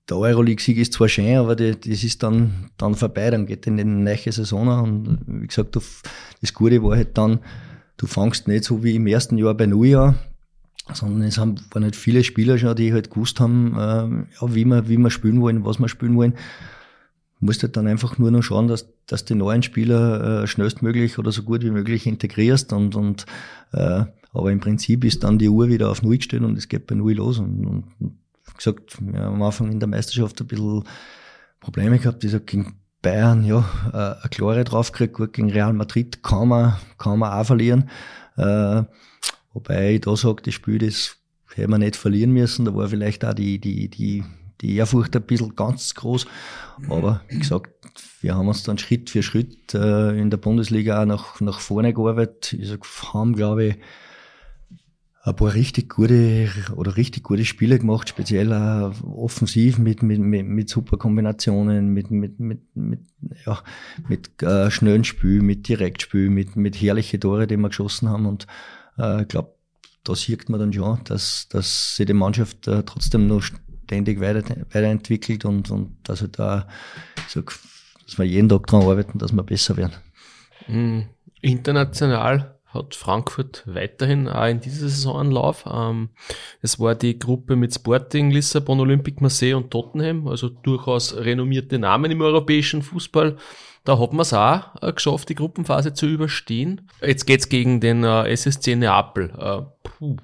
der Euroleague-Sieg ist zwar schön, aber die, das ist dann, dann vorbei, dann geht in die neue Saison. Und wie gesagt, das Gute war halt dann, du fangst nicht so wie im ersten Jahr bei Null an, sondern es haben, waren halt viele Spieler schon, die halt gewusst haben, äh, ja, wie wir, wie wir spielen wollen, was wir spielen wollen. Du musst halt dann einfach nur noch schauen, dass, dass die neuen Spieler äh, schnellstmöglich oder so gut wie möglich integrierst und, und äh, aber im Prinzip ist dann die Uhr wieder auf Null gestellt und es geht bei Null los und, und gesagt, wir haben am Anfang in der Meisterschaft ein bisschen Probleme gehabt. Ich sag, gegen Bayern, ja, äh, eine klare draufgekriegt, gut, gegen Real Madrid kann man, kann man auch verlieren. Äh, wobei ich da sage, das Spiel, das hätte man nicht verlieren müssen. Da war vielleicht auch die, die, die, die Ehrfurcht ein bisschen ganz groß. Aber wie gesagt, wir haben uns dann Schritt für Schritt äh, in der Bundesliga auch nach, nach vorne gearbeitet. Ich sag, haben, glaube ich, ein paar richtig gute oder richtig gute Spiele gemacht, speziell auch offensiv mit, mit, mit, mit super Kombinationen, mit, mit, mit, mit, ja, mit äh, schnellen Spiel, mit Direktspiel, mit, mit herrliche Tore, die wir geschossen haben. Und äh, ich glaube, da sieht man dann schon, dass, dass sich die Mannschaft äh, trotzdem noch ständig weiter, weiterentwickelt und, und dass, halt da, sag, dass wir jeden Tag daran arbeiten, dass wir besser werden. Mhm. International hat Frankfurt weiterhin auch in dieser Saison einen Lauf. Ähm, es war die Gruppe mit Sporting, Lissabon, Olympique Marseille und Tottenham, also durchaus renommierte Namen im europäischen Fußball. Da hat man es auch äh, geschafft, die Gruppenphase zu überstehen. Jetzt geht's gegen den äh, SSC Neapel. Äh, puh.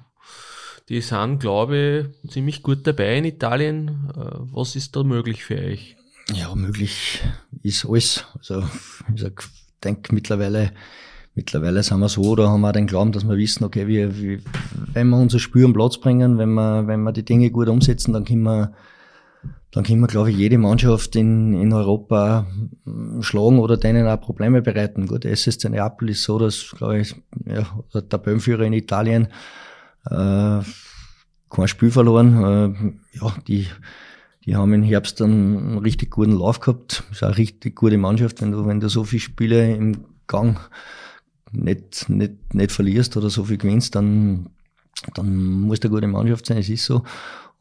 Die sind, glaube ich, ziemlich gut dabei in Italien. Äh, was ist da möglich für euch? Ja, möglich ist alles. Also, ich denke mittlerweile, mittlerweile sind wir so, da haben wir den Glauben, dass wir wissen, okay, wir, wir wenn wir unser Spiel am Platz bringen, wenn wir, wenn wir die Dinge gut umsetzen, dann können wir, dann können wir, glaube ich, jede Mannschaft in, in Europa schlagen oder denen auch Probleme bereiten. Gut, SSC Neapel ist so, dass, glaube ich, ja, der Tabellenführer in Italien, äh, kein Spiel verloren, äh, ja, die, die haben im Herbst einen, einen richtig guten Lauf gehabt. Ist auch eine richtig gute Mannschaft, wenn du, wenn du so viele Spiele im Gang nicht, nicht, nicht verlierst oder so viel gewinnst, dann, dann muss eine gute Mannschaft sein. Es ist so.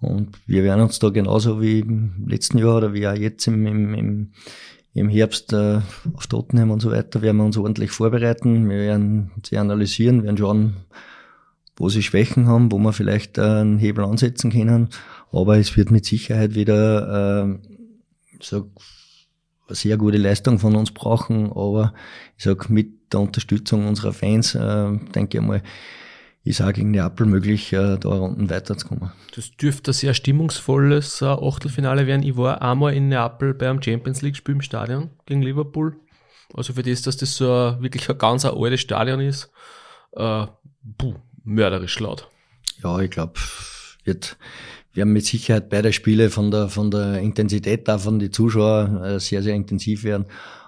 Und wir werden uns da genauso wie im letzten Jahr oder wie auch jetzt im, im, im, im Herbst äh, auf Tottenham und so weiter, werden wir uns ordentlich vorbereiten. Wir werden sie analysieren, werden schauen, wo sie Schwächen haben, wo wir vielleicht äh, einen Hebel ansetzen können. Aber es wird mit Sicherheit wieder, äh, sag, eine sehr gute Leistung von uns brauchen. Aber ich sag, mit der Unterstützung unserer Fans, äh, denke ich mal, ist auch gegen Neapel möglich, äh, da unten weiterzukommen. Das dürfte ein sehr stimmungsvolles äh, Achtelfinale werden. Ich war einmal in Neapel beim Champions League-Spiel im Stadion gegen Liverpool. Also für das, dass das so ein, wirklich ein ganz ein altes Stadion ist, äh, puh, mörderisch laut. Ja, ich glaube, wird, wir haben mit Sicherheit beide Spiele von der, von der Intensität da von den Zuschauern äh, sehr, sehr intensiv werden.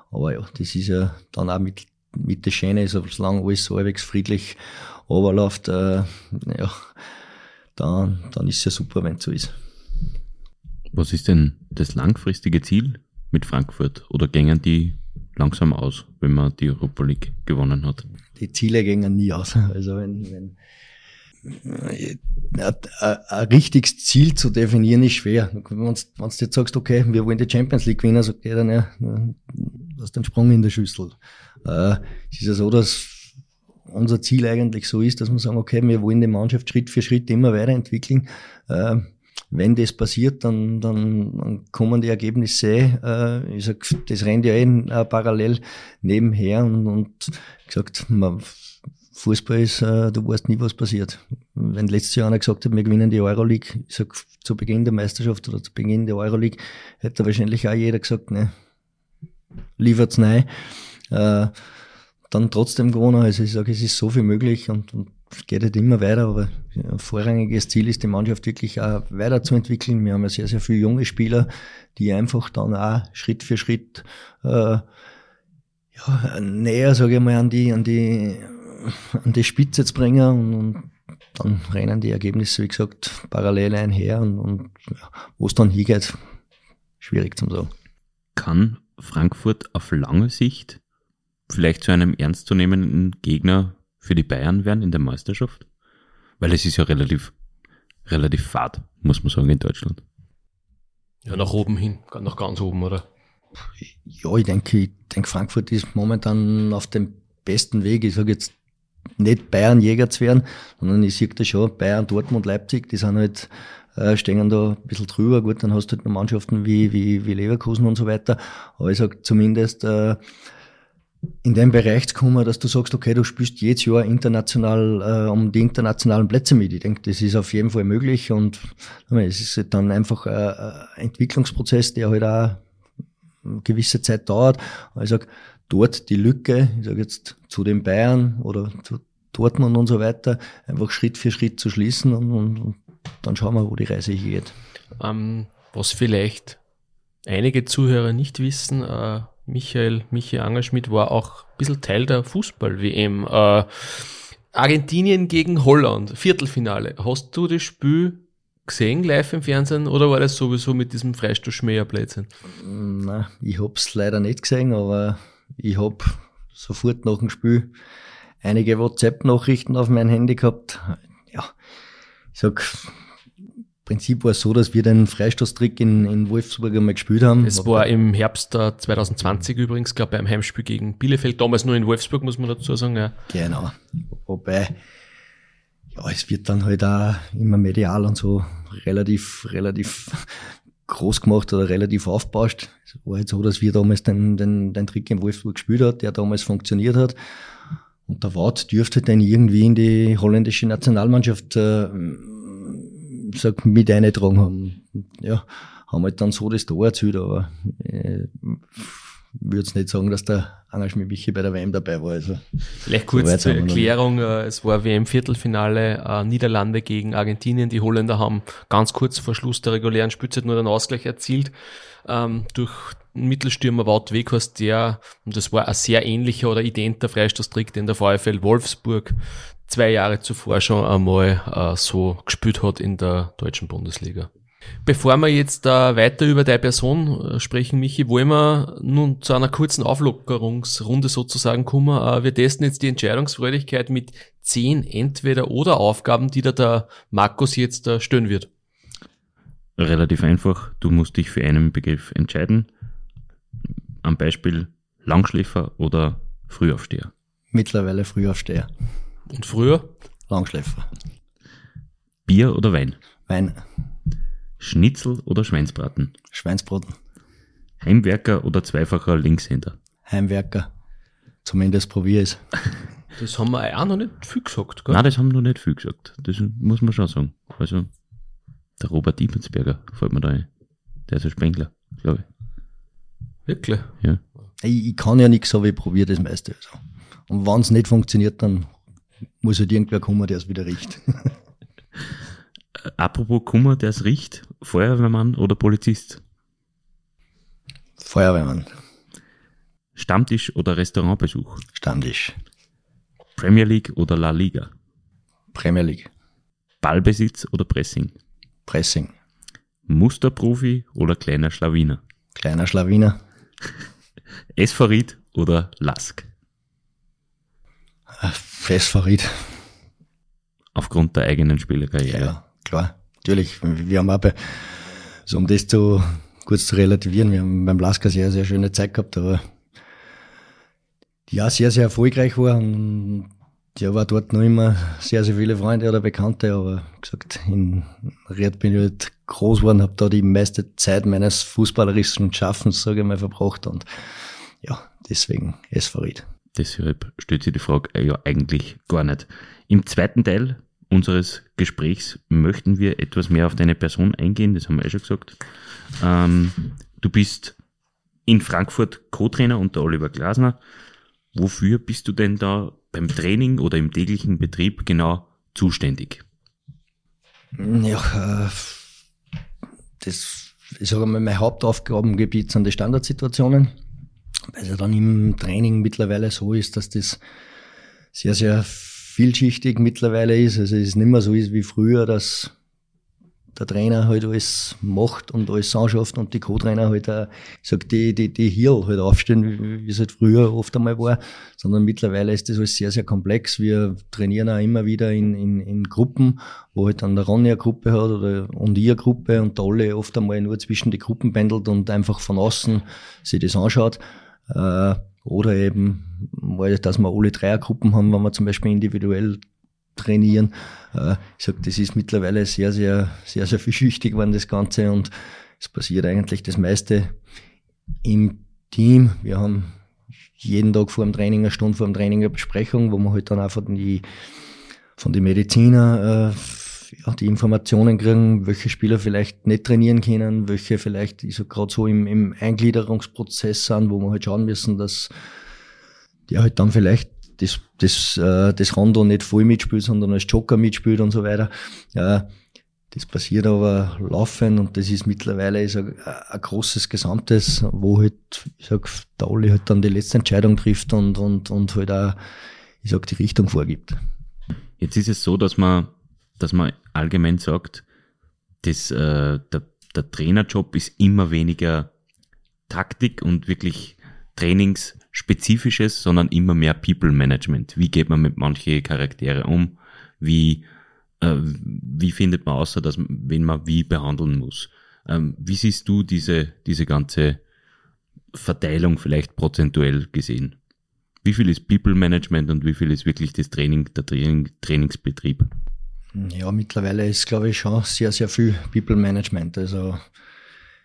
Aber ja, das ist ja dann auch mit, mit der Schöne, solange alles so halbwegs friedlich runterläuft, äh, ja, dann, dann ist es ja super, wenn es so ist. Was ist denn das langfristige Ziel mit Frankfurt? Oder gängen die langsam aus, wenn man die Europa League gewonnen hat? Die Ziele gängen nie aus. Also wenn, wenn ein richtiges Ziel zu definieren ist schwer. Wenn du jetzt sagst, okay, wir wollen die Champions League gewinnen, sagt jeder, ne, du hast den Sprung in der Schüssel. Äh, es ist ja so, dass unser Ziel eigentlich so ist, dass wir sagen, okay, wir wollen die Mannschaft Schritt für Schritt immer weiterentwickeln. Äh, wenn das passiert, dann, dann, dann kommen die Ergebnisse, äh, ich sag, das rennt ja eh parallel nebenher und, und gesagt, man, Fußball ist, äh, du weißt nie, was passiert. Wenn letztes Jahr einer gesagt hat, wir gewinnen die Euroleague, ich sag, zu Beginn der Meisterschaft oder zu Beginn der Euroleague, hätte wahrscheinlich auch jeder gesagt, ne, liefert's nein. Äh, dann trotzdem gewonnen. Also ich sage, es ist so viel möglich und, und es geht halt immer weiter, aber ein vorrangiges Ziel ist, die Mannschaft wirklich auch weiterzuentwickeln. Wir haben ja sehr, sehr viele junge Spieler, die einfach dann auch Schritt für Schritt äh, ja, näher, sage ich mal, an die, an die an die Spitze zu bringen und, und dann rennen die Ergebnisse, wie gesagt, parallel einher und, und ja, wo es dann hingeht, schwierig zu sagen. Kann Frankfurt auf lange Sicht vielleicht zu einem ernstzunehmenden Gegner für die Bayern werden in der Meisterschaft? Weil es ist ja relativ, relativ fad, muss man sagen, in Deutschland. Ja, nach oben hin, nach ganz oben, oder? Ja, ich denke, ich denke, Frankfurt ist momentan auf dem besten Weg. Ich sage jetzt nicht Bayern Jäger zu werden, sondern ich sehe das schon, Bayern, Dortmund, Leipzig, die sind halt, äh, stehen da ein bisschen drüber. Gut, dann hast du halt noch Mannschaften wie, wie, wie Leverkusen und so weiter. Aber ich sag zumindest, äh, in dem Bereich zu kommen, dass du sagst, okay, du spielst jedes Jahr international äh, um die internationalen Plätze mit. Ich denke, das ist auf jeden Fall möglich und es ist halt dann einfach ein Entwicklungsprozess, der halt auch eine gewisse Zeit dauert. Aber ich sag, dort die Lücke, ich sage jetzt zu den Bayern oder zu Dortmund und so weiter, einfach Schritt für Schritt zu schließen und, und, und dann schauen wir, wo die Reise hier geht. Ähm, was vielleicht einige Zuhörer nicht wissen, äh, Michael, Michael Angerschmidt war auch ein bisschen Teil der Fußball-WM. Äh, Argentinien gegen Holland, Viertelfinale. Hast du das Spiel gesehen live im Fernsehen oder war das sowieso mit diesem Freistoßschmäher-Blödsinn? Nein, ich hab's leider nicht gesehen, aber ich hab sofort nach dem Spiel einige WhatsApp-Nachrichten auf mein Handy gehabt. Ja, ich sag, Prinzip war es so, dass wir den Freistoßtrick in, in Wolfsburg einmal gespielt haben. Es war im Herbst 2020 übrigens, glaube ich, beim Heimspiel gegen Bielefeld, damals nur in Wolfsburg, muss man dazu sagen, ja. Genau. Wobei, ja, es wird dann halt auch immer medial und so relativ, relativ groß gemacht oder relativ aufbauscht. Es war halt so, dass wir damals den, den, den Trick in Wolfsburg gespielt hat, der damals funktioniert hat. Und der Wout dürfte dann irgendwie in die holländische Nationalmannschaft äh, sag, mit eingetragen haben. Ja, haben halt dann so das Tor erzielt, aber äh, würde jetzt nicht sagen, dass der Angel Schmidt bei der WM dabei war. Also, Vielleicht kurz so zur Erklärung, äh, es war WM-Viertelfinale, äh, Niederlande gegen Argentinien. Die Holländer haben ganz kurz vor Schluss der regulären Spielzeit nur den Ausgleich erzielt. Ähm, durch Mittelstürmer Wout Weghorst, der, und das war ein sehr ähnlicher oder identer Freistoßtrick, den der VfL Wolfsburg zwei Jahre zuvor schon einmal äh, so gespielt hat in der deutschen Bundesliga. Bevor wir jetzt äh, weiter über deine Person äh, sprechen, Michi, wollen wir nun zu einer kurzen Auflockerungsrunde sozusagen kommen. Äh, wir testen jetzt die Entscheidungsfreudigkeit mit zehn Entweder-Oder-Aufgaben, die da der Markus jetzt äh, stellen wird. Relativ einfach. Du musst dich für einen Begriff entscheiden. Am Beispiel Langschläfer oder Frühaufsteher. Mittlerweile Frühaufsteher. Und früher? Langschläfer. Bier oder Wein? Wein. Schnitzel oder Schweinsbraten? Schweinsbraten. Heimwerker oder zweifacher Linkshänder? Heimwerker. Zumindest probiere es. Das haben wir auch noch nicht viel gesagt, gell? Nein, das haben wir noch nicht viel gesagt. Das muss man schon sagen. Also, der Robert Diebensberger fällt mir da ein. Der ist ein Spengler, glaube ich. Wirklich? Ja. Ich, ich kann ja nichts, aber ich probiere das meiste. Also. Und wenn es nicht funktioniert, dann muss halt irgendwer kommen, der es wieder riecht. Apropos Kummer, der es riecht, Feuerwehrmann oder Polizist? Feuerwehrmann. Stammtisch oder Restaurantbesuch? Stammtisch. Premier League oder La Liga? Premier League. Ballbesitz oder Pressing? Pressing. Musterprofi oder kleiner Schlawiner? Kleiner Schlawiner. Esfarid oder Lask? Festfavorit. Aufgrund der eigenen Spielerkarriere. Ja, klar. Natürlich. Wir haben auch bei, so um das zu kurz zu relativieren, wir haben beim Lasker sehr, sehr schöne Zeit gehabt, aber die auch sehr, sehr erfolgreich war und ja, war dort noch immer sehr, sehr viele Freunde oder Bekannte, aber gesagt, in Ried bin ich halt groß geworden, habe da die meiste Zeit meines fußballerischen Schaffens, sage ich mal, verbracht und ja, deswegen SV Ried. Deshalb stellt sich die Frage äh, ja eigentlich gar nicht. Im zweiten Teil unseres Gesprächs möchten wir etwas mehr auf deine Person eingehen, das haben wir eh schon gesagt. Ähm, du bist in Frankfurt Co-Trainer unter Oliver Glasner. Wofür bist du denn da beim Training oder im täglichen Betrieb genau zuständig? Ja, äh, das, ich sage mal, mein Hauptaufgabengebiet sind die Standardsituationen weil es ja dann im Training mittlerweile so ist, dass das sehr, sehr vielschichtig mittlerweile ist. Also es ist nicht mehr so ist wie früher, dass der Trainer halt alles macht und alles anschafft und die Co-Trainer halt auch, ich sag, die, die, die hier halt aufstehen, wie es halt früher oft einmal war, sondern mittlerweile ist das alles sehr, sehr komplex. Wir trainieren auch immer wieder in, in, in Gruppen, wo halt dann der Ronny eine Gruppe hat oder und eine Gruppe und der Alle oft einmal nur zwischen die Gruppen pendelt und einfach von außen sich das anschaut. Äh, oder eben, weil, dass wir alle Dreiergruppen haben, wenn wir zum Beispiel individuell trainieren. Äh, ich sag, das ist mittlerweile sehr, sehr, sehr, sehr vielschichtig geworden, das Ganze. Und es passiert eigentlich das meiste im Team. Wir haben jeden Tag vor dem Training, eine Stunde vor dem Training eine Besprechung, wo wir halt dann einfach die, von den Mediziner äh, ja, die Informationen kriegen, welche Spieler vielleicht nicht trainieren können, welche vielleicht so gerade so im, im Eingliederungsprozess sind, wo wir halt schauen müssen, dass der halt dann vielleicht das, das, äh, das Rondo nicht voll mitspielt, sondern als Joker mitspielt und so weiter. Ja, das passiert aber laufend und das ist mittlerweile ist ein, ein großes Gesamtes, wo halt, ich sag, der Olli halt dann die letzte Entscheidung trifft und, und, und halt auch, ich sag, die Richtung vorgibt. Jetzt ist es so, dass man dass man allgemein sagt, dass, äh, der, der Trainerjob ist immer weniger Taktik und wirklich Trainingsspezifisches, sondern immer mehr People Management. Wie geht man mit manchen Charaktere um? Wie äh, wie findet man außer, dass wen man wie behandeln muss? Ähm, wie siehst du diese, diese ganze Verteilung vielleicht prozentuell gesehen? Wie viel ist People Management und wie viel ist wirklich das Training, der Training, Trainingsbetrieb? Ja, mittlerweile ist, glaube ich, schon sehr, sehr viel People Management. Also,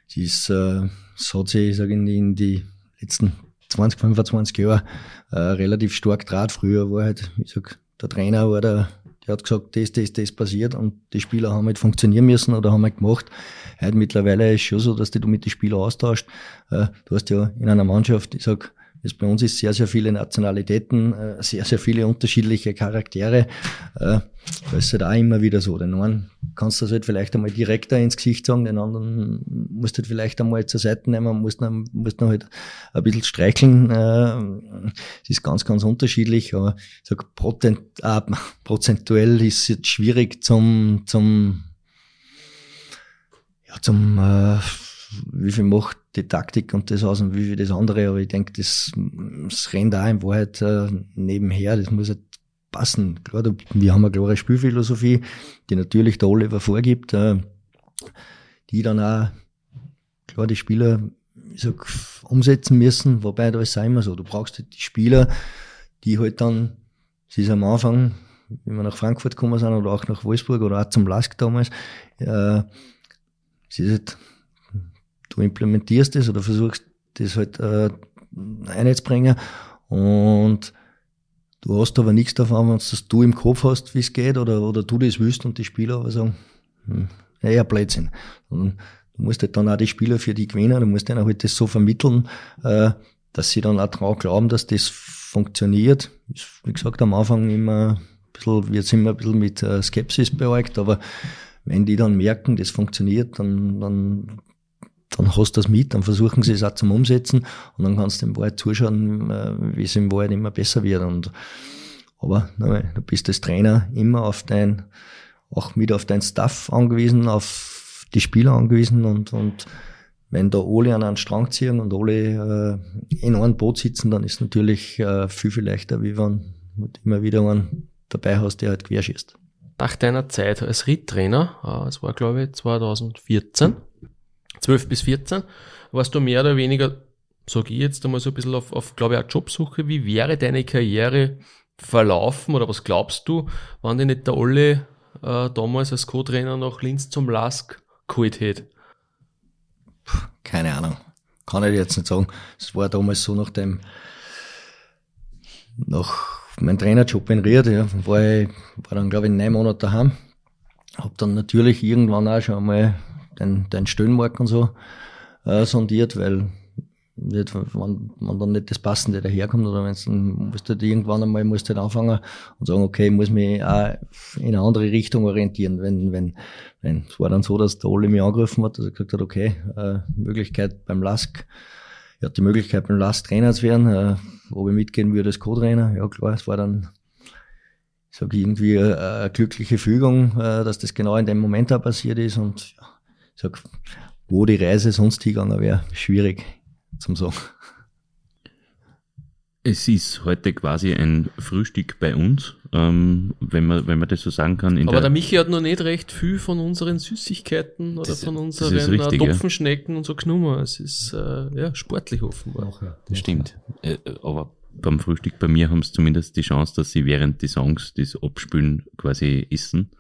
es ist, äh, es hat sich, ich sage, in, in die letzten 20, 25 Jahre äh, relativ stark draht. Früher war halt, ich sag, der Trainer war der, der hat gesagt, das, das, das passiert und die Spieler haben halt funktionieren müssen oder haben halt gemacht. Heute mittlerweile ist es schon so, dass du mit den Spielern austauscht. Äh, du hast ja in einer Mannschaft, ich sag, das bei uns ist sehr, sehr viele Nationalitäten, äh, sehr, sehr viele unterschiedliche Charaktere. Äh, da ist halt auch immer wieder so. Den einen kannst du halt vielleicht einmal direkter ins Gesicht sagen, den anderen musst du halt vielleicht einmal zur Seite nehmen, musst noch, musst noch halt ein bisschen streicheln. Es ist ganz, ganz unterschiedlich, aber ich sag, äh, prozentuell ist es jetzt schwierig zum, zum, ja, zum, äh, wie viel macht die Taktik und das aus und wie viel das andere, aber ich denke, das, das rennt auch in Wahrheit äh, nebenher, das muss halt passen. Klar, wir haben eine klare Spielphilosophie, die natürlich der Oliver vorgibt, äh, die dann auch, klar, die Spieler ich sag, umsetzen müssen, wobei da ist es immer so, du brauchst halt die Spieler, die halt dann, es ist am Anfang, wenn wir nach Frankfurt gekommen sind oder auch nach Wolfsburg oder auch zum Lask damals, äh, es ist halt du implementierst es oder versuchst das halt äh, einzubringen und du hast aber nichts davon, wenn du im Kopf hast, wie es geht oder, oder du das willst und die Spieler aber sagen, hm, ja, Blödsinn. Und du musst halt dann auch die Spieler für die gewinnen, du musst denen halt das so vermitteln, äh, dass sie dann auch dran glauben, dass das funktioniert. Wie gesagt, am Anfang immer ein bisschen, wir sind immer ein bisschen mit äh, Skepsis beäugt, aber wenn die dann merken, das funktioniert, dann, dann dann hast du das mit, dann versuchen sie es auch zum Umsetzen und dann kannst du im Wald zuschauen, äh, wie es im Wald immer besser wird. Und, aber du bist als Trainer immer auf dein, auch mit auf dein Staff angewiesen, auf die Spieler angewiesen und, und wenn da alle an einen Strang ziehen und alle äh, in einem Boot sitzen, dann ist es natürlich äh, viel, viel leichter, wie wenn du immer wieder einen dabei hast, der halt querschießt. Nach deiner Zeit als Ritttrainer, äh, es war glaube ich 2014, 12 bis 14, warst du mehr oder weniger, sage ich jetzt einmal so ein bisschen auf, auf glaube ich, auch Jobsuche. Wie wäre deine Karriere verlaufen oder was glaubst du, wann dir nicht der Olle äh, damals als Co-Trainer nach Linz zum Lask geholt hätte? Keine Ahnung. Kann ich jetzt nicht sagen. Es war damals so nach dem, nach meinem Trainerjob in Ried, ja, war ich, war dann glaube ich neun Monate daheim. Hab dann natürlich irgendwann auch schon einmal dein, dein Stöhnmark und so äh, sondiert, weil nicht, wenn, wenn dann nicht das Passende daherkommt oder wenn dann musst du irgendwann einmal musst du halt anfangen und sagen, okay, ich muss mich auch in eine andere Richtung orientieren. Wenn, wenn, wenn, es war dann so, dass der Oli mich angerufen hat, dass er gesagt hat, okay, äh, Möglichkeit beim Lask, er hat die Möglichkeit beim Lask Trainer zu werden, äh, ob ich mitgehen würde als Co-Trainer. Ja klar, es war dann, ich irgendwie, äh, eine glückliche Fügung, äh, dass das genau in dem Moment auch passiert ist und ja, ich sag, wo die Reise sonst hingegangen wäre, schwierig zum sagen. Es ist heute quasi ein Frühstück bei uns, ähm, wenn, man, wenn man das so sagen kann. Aber der, der, Michi hat noch nicht recht viel von unseren Süßigkeiten oder das, von unseren richtig, Topfenschnecken ja. und so genommen. Es ist äh, ja, sportlich offenbar. Ja, das stimmt. Äh, aber beim Frühstück bei mir haben sie zumindest die Chance, dass sie während die Songs das Abspülen quasi essen.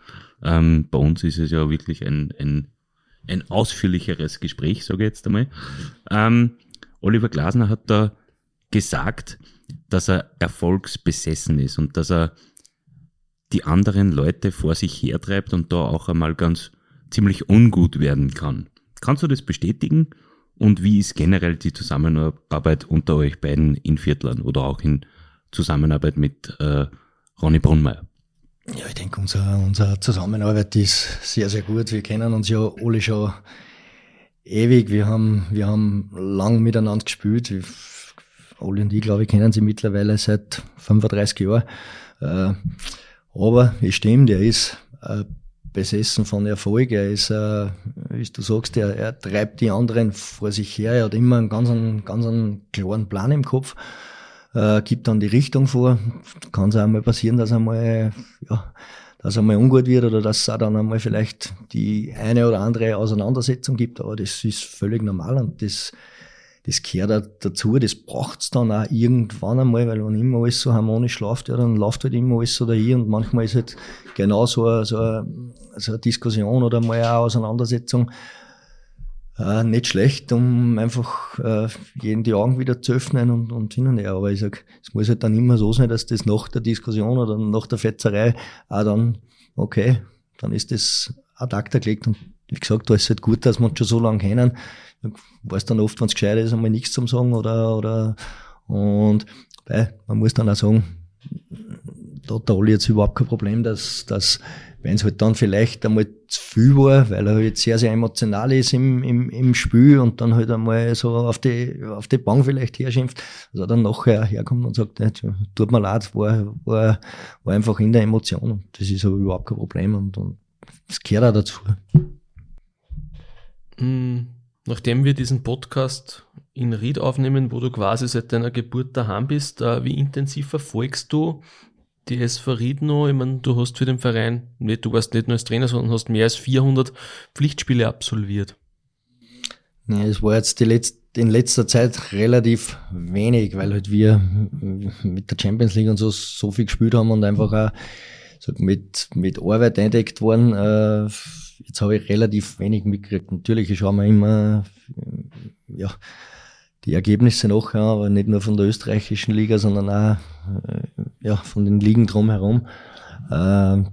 Ähm, bei uns ist es ja wirklich ein, ein ein ausführlicheres Gespräch, sage ich jetzt einmal. Ähm, Oliver Glasner hat da gesagt, dass er erfolgsbesessen ist und dass er die anderen Leute vor sich hertreibt und da auch einmal ganz ziemlich ungut werden kann. Kannst du das bestätigen? Und wie ist generell die Zusammenarbeit unter euch beiden in Viertlern oder auch in Zusammenarbeit mit äh, Ronny Brunmeier? Ja, ich denke, unser, unsere Zusammenarbeit ist sehr, sehr gut. Wir kennen uns ja alle schon ewig. Wir haben, wir haben lang miteinander gespielt. Oli und ich, glaube ich, kennen sie mittlerweile seit 35 Jahren. Äh, aber es stimmt, er ist äh, besessen von Erfolg. Er ist, äh, wie du sagst, er, er treibt die anderen vor sich her. Er hat immer einen ganz, ganz einen klaren Plan im Kopf äh, gibt dann die Richtung vor. Kann es auch mal passieren, dass einmal, ja, dass einmal ungut wird oder dass es auch dann einmal vielleicht die eine oder andere Auseinandersetzung gibt, aber das ist völlig normal und das, das gehört auch dazu, das braucht's dann auch irgendwann einmal, weil wenn immer alles so harmonisch läuft, ja, dann läuft halt immer alles so dahin und manchmal ist halt genau so so so eine Diskussion oder mal eine Auseinandersetzung äh, nicht schlecht, um einfach äh, jeden die Augen wieder zu öffnen und, und hin und her. Aber ich sag, es muss halt dann immer so sein, dass das nach der Diskussion oder nach der Fetzerei auch dann, okay, dann ist das ad acta gelegt und wie gesagt, da ist halt gut, dass wir uns schon so lange kennen. Ich weiß dann oft, wenn es gescheit ist, einmal nichts zum Sagen oder, oder, und, weil, man muss dann auch sagen, da hat der Olli jetzt überhaupt kein Problem, dass, dass wenn es halt dann vielleicht einmal zu viel war, weil er halt sehr, sehr emotional ist im, im, im Spiel und dann halt einmal so auf die, auf die Bank vielleicht herschimpft, dass er dann nachher herkommt und sagt, tut mir leid, war, war, war einfach in der Emotion. Das ist aber überhaupt kein Problem und, und das gehört auch dazu. Mm, nachdem wir diesen Podcast in Ried aufnehmen, wo du quasi seit deiner Geburt daheim bist, äh, wie intensiv verfolgst du die SV Ried noch, ich meine, du hast für den Verein, nicht, du warst nicht nur als Trainer, sondern hast mehr als 400 Pflichtspiele absolviert. Ja, es war jetzt die letzte, in letzter Zeit relativ wenig, weil halt wir mit der Champions League und so so viel gespielt haben und einfach auch so mit, mit Arbeit eindeckt worden. Äh, jetzt habe ich relativ wenig mitgekriegt. Natürlich schauen wir immer, ja, die Ergebnisse nachher, aber nicht nur von der österreichischen Liga, sondern auch äh, ja, von den Ligen drumherum. Äh,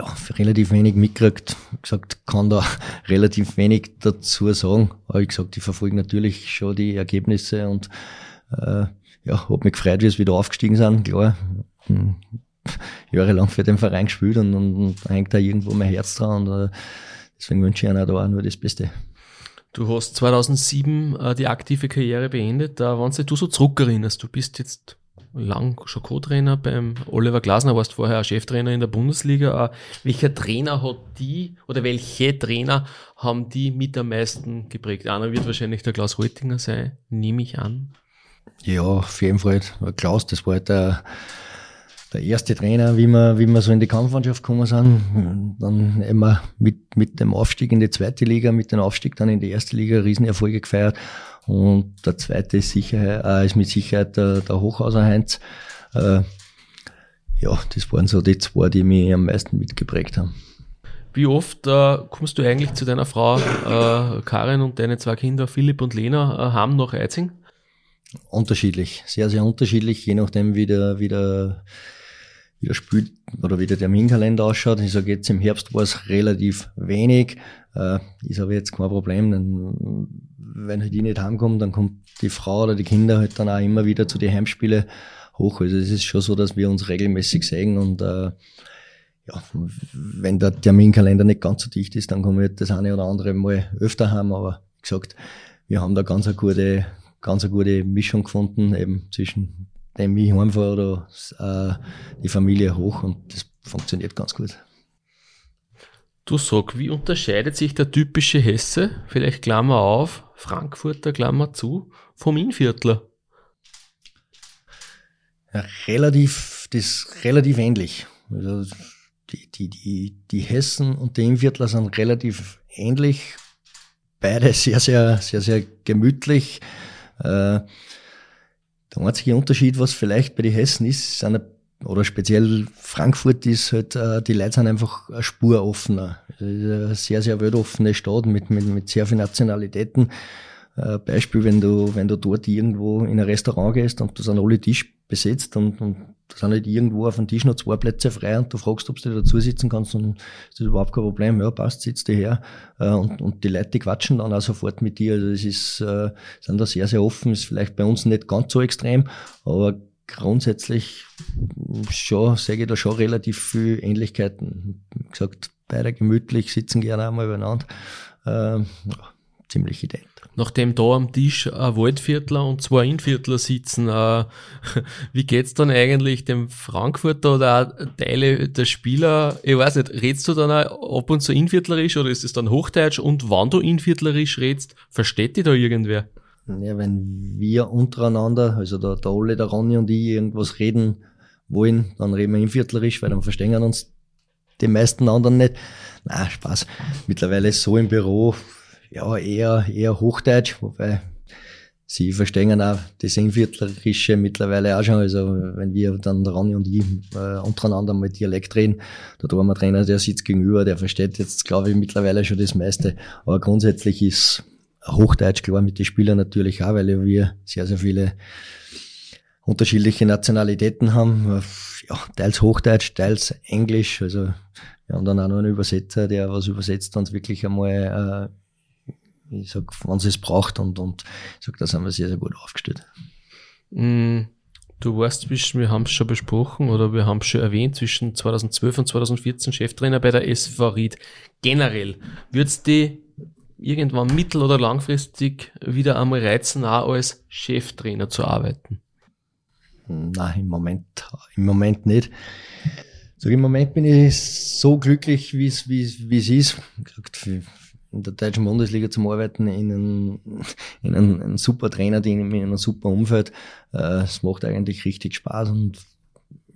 ja, relativ wenig mitgekriegt. Gesagt, kann da relativ wenig dazu sagen. Aber wie gesagt, ich verfolge natürlich schon die Ergebnisse und äh, ja, hab mich gefreut, wie es wieder aufgestiegen sind. Klar, hm, jahrelang für den Verein gespielt und, und, und hängt da irgendwo mein Herz dran. Und, äh, deswegen wünsche ich ihnen da auch nur das Beste. Du hast 2007 äh, die aktive Karriere beendet. Da, wenn du so zurückerinnerst, du bist jetzt lang schon Co-Trainer beim Oliver Glasner, warst vorher Cheftrainer in der Bundesliga. Äh, welcher Trainer hat die oder welche Trainer haben die mit am meisten geprägt? Einer wird wahrscheinlich der Klaus Reutinger sein, nehme ich an. Ja, auf jeden Fall. Klaus, das war halt der der erste Trainer, wie wir, wie wir so in die Kampfmannschaft gekommen sind. Dann immer mit, mit dem Aufstieg in die zweite Liga, mit dem Aufstieg dann in die erste Liga Riesenerfolge gefeiert. Und der zweite ist, Sicherheit, äh, ist mit Sicherheit der, der Hochhauser Heinz. Äh, ja, das waren so die zwei, die mich am meisten mitgeprägt haben. Wie oft äh, kommst du eigentlich zu deiner Frau äh, Karin und deine zwei Kinder Philipp und Lena äh, haben nach Eizing? Unterschiedlich, sehr, sehr unterschiedlich, je nachdem, wie der, wie der wie der Spiel oder wie der Terminkalender ausschaut. Ich sage jetzt im Herbst war es relativ wenig. Äh, ist aber jetzt kein Problem, denn wenn halt die nicht heimkommen, dann kommt die Frau oder die Kinder halt dann auch immer wieder zu den Heimspiele hoch. Also es ist schon so, dass wir uns regelmäßig sehen und äh, ja, wenn der Terminkalender nicht ganz so dicht ist, dann kommen wir das eine oder andere mal öfter heim. Aber wie gesagt, wir haben da ganz eine gute, ganz eine gute Mischung gefunden, eben zwischen dem ich heimfahre oder äh, die Familie hoch und das funktioniert ganz gut. Du sag, wie unterscheidet sich der typische Hesse, vielleicht Klammer auf, Frankfurter Klammer zu, vom Innviertler? Ja, relativ, das relativ ähnlich. Also die, die, die, die Hessen und die Innviertler sind relativ ähnlich. Beide sehr, sehr, sehr, sehr gemütlich. Äh, der einzige Unterschied, was vielleicht bei den Hessen ist, sind oder speziell Frankfurt ist halt, äh, die Leute sind einfach eine Spur offener. Eine sehr, sehr weltoffene Stadt mit, mit, mit sehr vielen Nationalitäten. Äh, Beispiel, wenn du, wenn du dort irgendwo in ein Restaurant gehst und du sind alle Tisch besetzt und, und da sind halt irgendwo auf dem Tisch noch zwei Plätze frei und du fragst, ob du dazu sitzen kannst und das ist überhaupt kein Problem. Ja, passt, sitzt du her. Äh, und, und die Leute die quatschen dann auch sofort mit dir. Also es ist, sind da sehr, sehr offen, ist vielleicht bei uns nicht ganz so extrem, aber grundsätzlich schon, sage ich da schon relativ viel Ähnlichkeiten. Wie gesagt, beide gemütlich, sitzen gerne einmal übereinander. Äh, ja, ziemlich ident nachdem da am Tisch ein Waldviertler und zwei Inviertler sitzen, äh, wie geht's dann eigentlich dem Frankfurter oder auch Teile der Spieler? Ich weiß nicht, redst du dann auch ab und zu Inviertlerisch oder ist es dann Hochdeutsch? Und wann du Inviertlerisch redst, versteht dich da irgendwer? Ja, wenn wir untereinander, also der, der Ole, der Ronny und ich irgendwas reden wollen, dann reden wir Inviertlerisch, weil dann verstehen uns die meisten anderen nicht. Na, Spaß. Mittlerweile ist so im Büro, ja, eher, eher Hochdeutsch, wobei sie verstehen auch das Innviertlerische mittlerweile auch schon. Also, wenn wir dann, Ronny und ich, äh, untereinander mal Dialekt reden, da haben wir Trainer, der sitzt gegenüber, der versteht jetzt, glaube ich, mittlerweile schon das meiste. Aber grundsätzlich ist Hochdeutsch klar mit den Spielern natürlich auch, weil wir sehr, sehr viele unterschiedliche Nationalitäten haben. Ja, teils Hochdeutsch, teils Englisch. Also wir haben dann auch noch einen Übersetzer, der was übersetzt und wirklich einmal, äh, ich sag, wann es braucht und, und ich sag, da sind wir sehr, sehr gut aufgestellt. Mm, du weißt, wir haben es schon besprochen oder wir haben es schon erwähnt, zwischen 2012 und 2014 Cheftrainer bei der SV Ried. Generell, würdest die irgendwann mittel- oder langfristig wieder einmal reizen, auch als Cheftrainer zu arbeiten? Nein, im Moment, im Moment nicht. So, Im Moment bin ich so glücklich, wie es wie wie es ist. In der deutschen Bundesliga zum Arbeiten, in einem, in einem, einem super Trainerteam, in einem super Umfeld. Äh, es macht eigentlich richtig Spaß und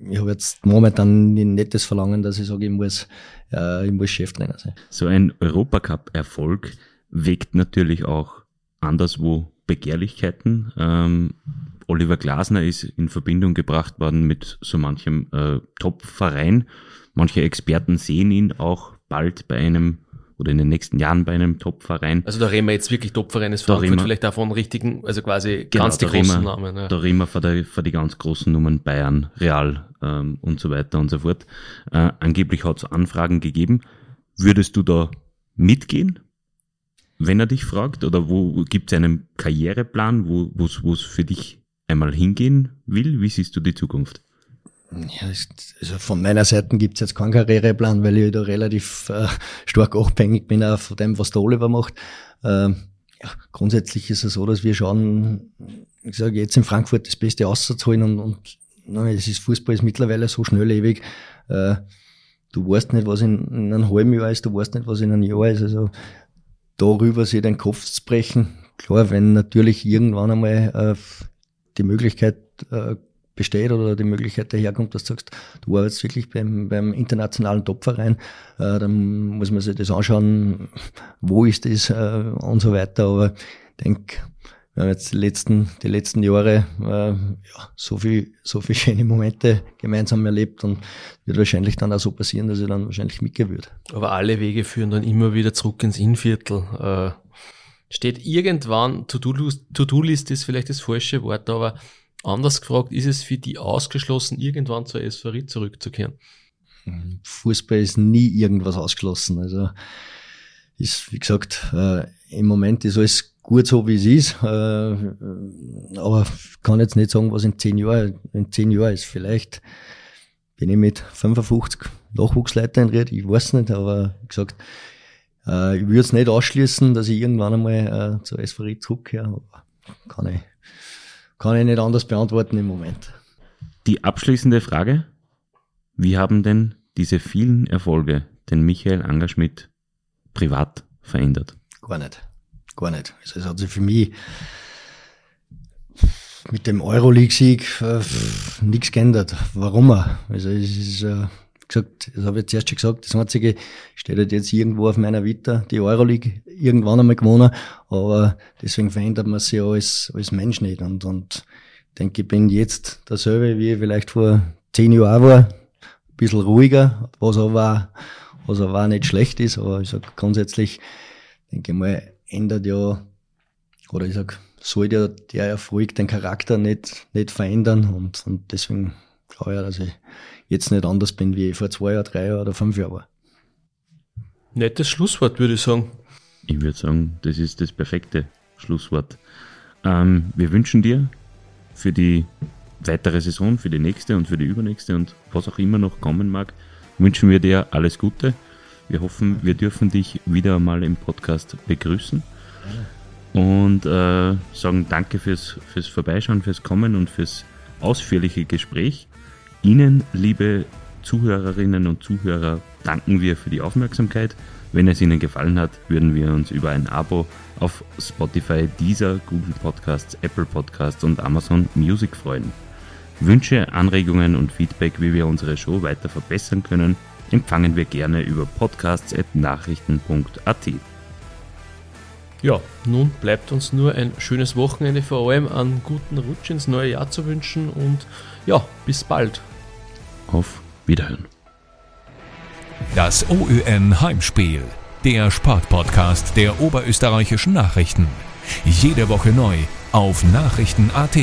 ich habe jetzt momentan nicht das Verlangen, dass ich sage, ich muss, äh, ich muss Cheftrainer sein. So ein Europacup-Erfolg weckt natürlich auch anderswo Begehrlichkeiten. Ähm, Oliver Glasner ist in Verbindung gebracht worden mit so manchem äh, Top-Verein. Manche Experten sehen ihn auch bald bei einem oder in den nächsten Jahren bei einem Top-Verein. Also da reden wir jetzt wirklich Top-Verein ist Frankfurt, vielleicht auch von richtigen, also quasi genau, ganz die großen wir, Namen. Ja. Da reden wir für die, für die ganz großen Nummern Bayern, Real ähm, und so weiter und so fort. Äh, angeblich hat es Anfragen gegeben. Würdest du da mitgehen? Wenn er dich fragt? Oder wo gibt es einen Karriereplan, wo es für dich einmal hingehen will? Wie siehst du die Zukunft? Ja, also von meiner Seite gibt es jetzt keinen Karriereplan, weil ich da relativ äh, stark abhängig bin auch von dem, was der Oliver macht. Ähm, ja, grundsätzlich ist es so, dass wir schauen, ich sage jetzt in Frankfurt das Beste auszuholen und, und na, es ist Fußball ist mittlerweile so schnelllebig. Äh, du weißt nicht, was in, in einem halben Jahr ist, du weißt nicht, was in einem Jahr ist. Also darüber sich den Kopf zu brechen. Klar, wenn natürlich irgendwann einmal äh, die Möglichkeit äh, besteht oder die Möglichkeit daherkommt, dass du sagst, du arbeitest wirklich beim, beim internationalen Topverein, äh, dann muss man sich das anschauen, wo ist das äh, und so weiter. Aber ich denke, wir haben jetzt die letzten, die letzten Jahre äh, ja, so viel, so viel schöne Momente gemeinsam erlebt und wird wahrscheinlich dann auch so passieren, dass ich dann wahrscheinlich mitgehen würde. Aber alle Wege führen dann immer wieder zurück ins Innviertel. Äh, steht irgendwann, To-Do-List ist vielleicht das falsche Wort, aber anders gefragt, ist es für die ausgeschlossen, irgendwann zur SVRI zurückzukehren? Fußball ist nie irgendwas ausgeschlossen. Also ist, wie gesagt, äh, im Moment ist alles gut so, wie es ist. Äh, aber ich kann jetzt nicht sagen, was in zehn Jahren, in zehn Jahren ist. Vielleicht bin ich mit 55 Nachwuchsleiter in Ried, ich weiß nicht, aber wie gesagt, äh, ich würde es nicht ausschließen, dass ich irgendwann einmal äh, zur SVRI zurückkehre, aber kann ich, kann ich nicht anders beantworten im Moment. Die abschließende Frage, wie haben denn diese vielen Erfolge den Michael Angerschmidt privat verändert? Gar nicht. Gar nicht. Also es hat sich für mich mit dem Euroleague-Sieg äh, nichts geändert. Warum? Also es ist, äh, gesagt, das habe ich zuerst schon gesagt, das Einzige steht halt jetzt irgendwo auf meiner Vita, die Euroleague irgendwann einmal gewonnen, aber deswegen verändert man sich als, als Mensch nicht. Und, und ich denke, ich bin jetzt derselbe, wie ich vielleicht vor zehn Jahren war, ein bisschen ruhiger, was aber, was aber auch nicht schlecht ist, aber ich sag grundsätzlich, denke ich mal, ändert ja, oder ich sag, sollte ja der Erfolg den Charakter nicht, nicht verändern und, und deswegen glaube ich, dass ich jetzt nicht anders bin, wie ich vor zwei Jahren, drei Jahren oder fünf Jahren war. Nettes Schlusswort, würde ich sagen. Ich würde sagen, das ist das perfekte Schlusswort. Ähm, wir wünschen dir für die weitere Saison, für die nächste und für die übernächste und was auch immer noch kommen mag, wünschen wir dir alles Gute wir hoffen, wir dürfen dich wieder mal im Podcast begrüßen und äh, sagen danke fürs, fürs Vorbeischauen, fürs Kommen und fürs ausführliche Gespräch. Ihnen, liebe Zuhörerinnen und Zuhörer, danken wir für die Aufmerksamkeit. Wenn es Ihnen gefallen hat, würden wir uns über ein Abo auf Spotify, Deezer, Google Podcasts, Apple Podcasts und Amazon Music freuen. Wünsche, Anregungen und Feedback, wie wir unsere Show weiter verbessern können, empfangen wir gerne über podcasts.nachrichten.at. Ja, nun bleibt uns nur ein schönes Wochenende, vor allem einen guten Rutsch ins neue Jahr zu wünschen und ja, bis bald. Auf Wiederhören. Das OÜN Heimspiel, der Sportpodcast der oberösterreichischen Nachrichten. Jede Woche neu auf Nachrichten.at.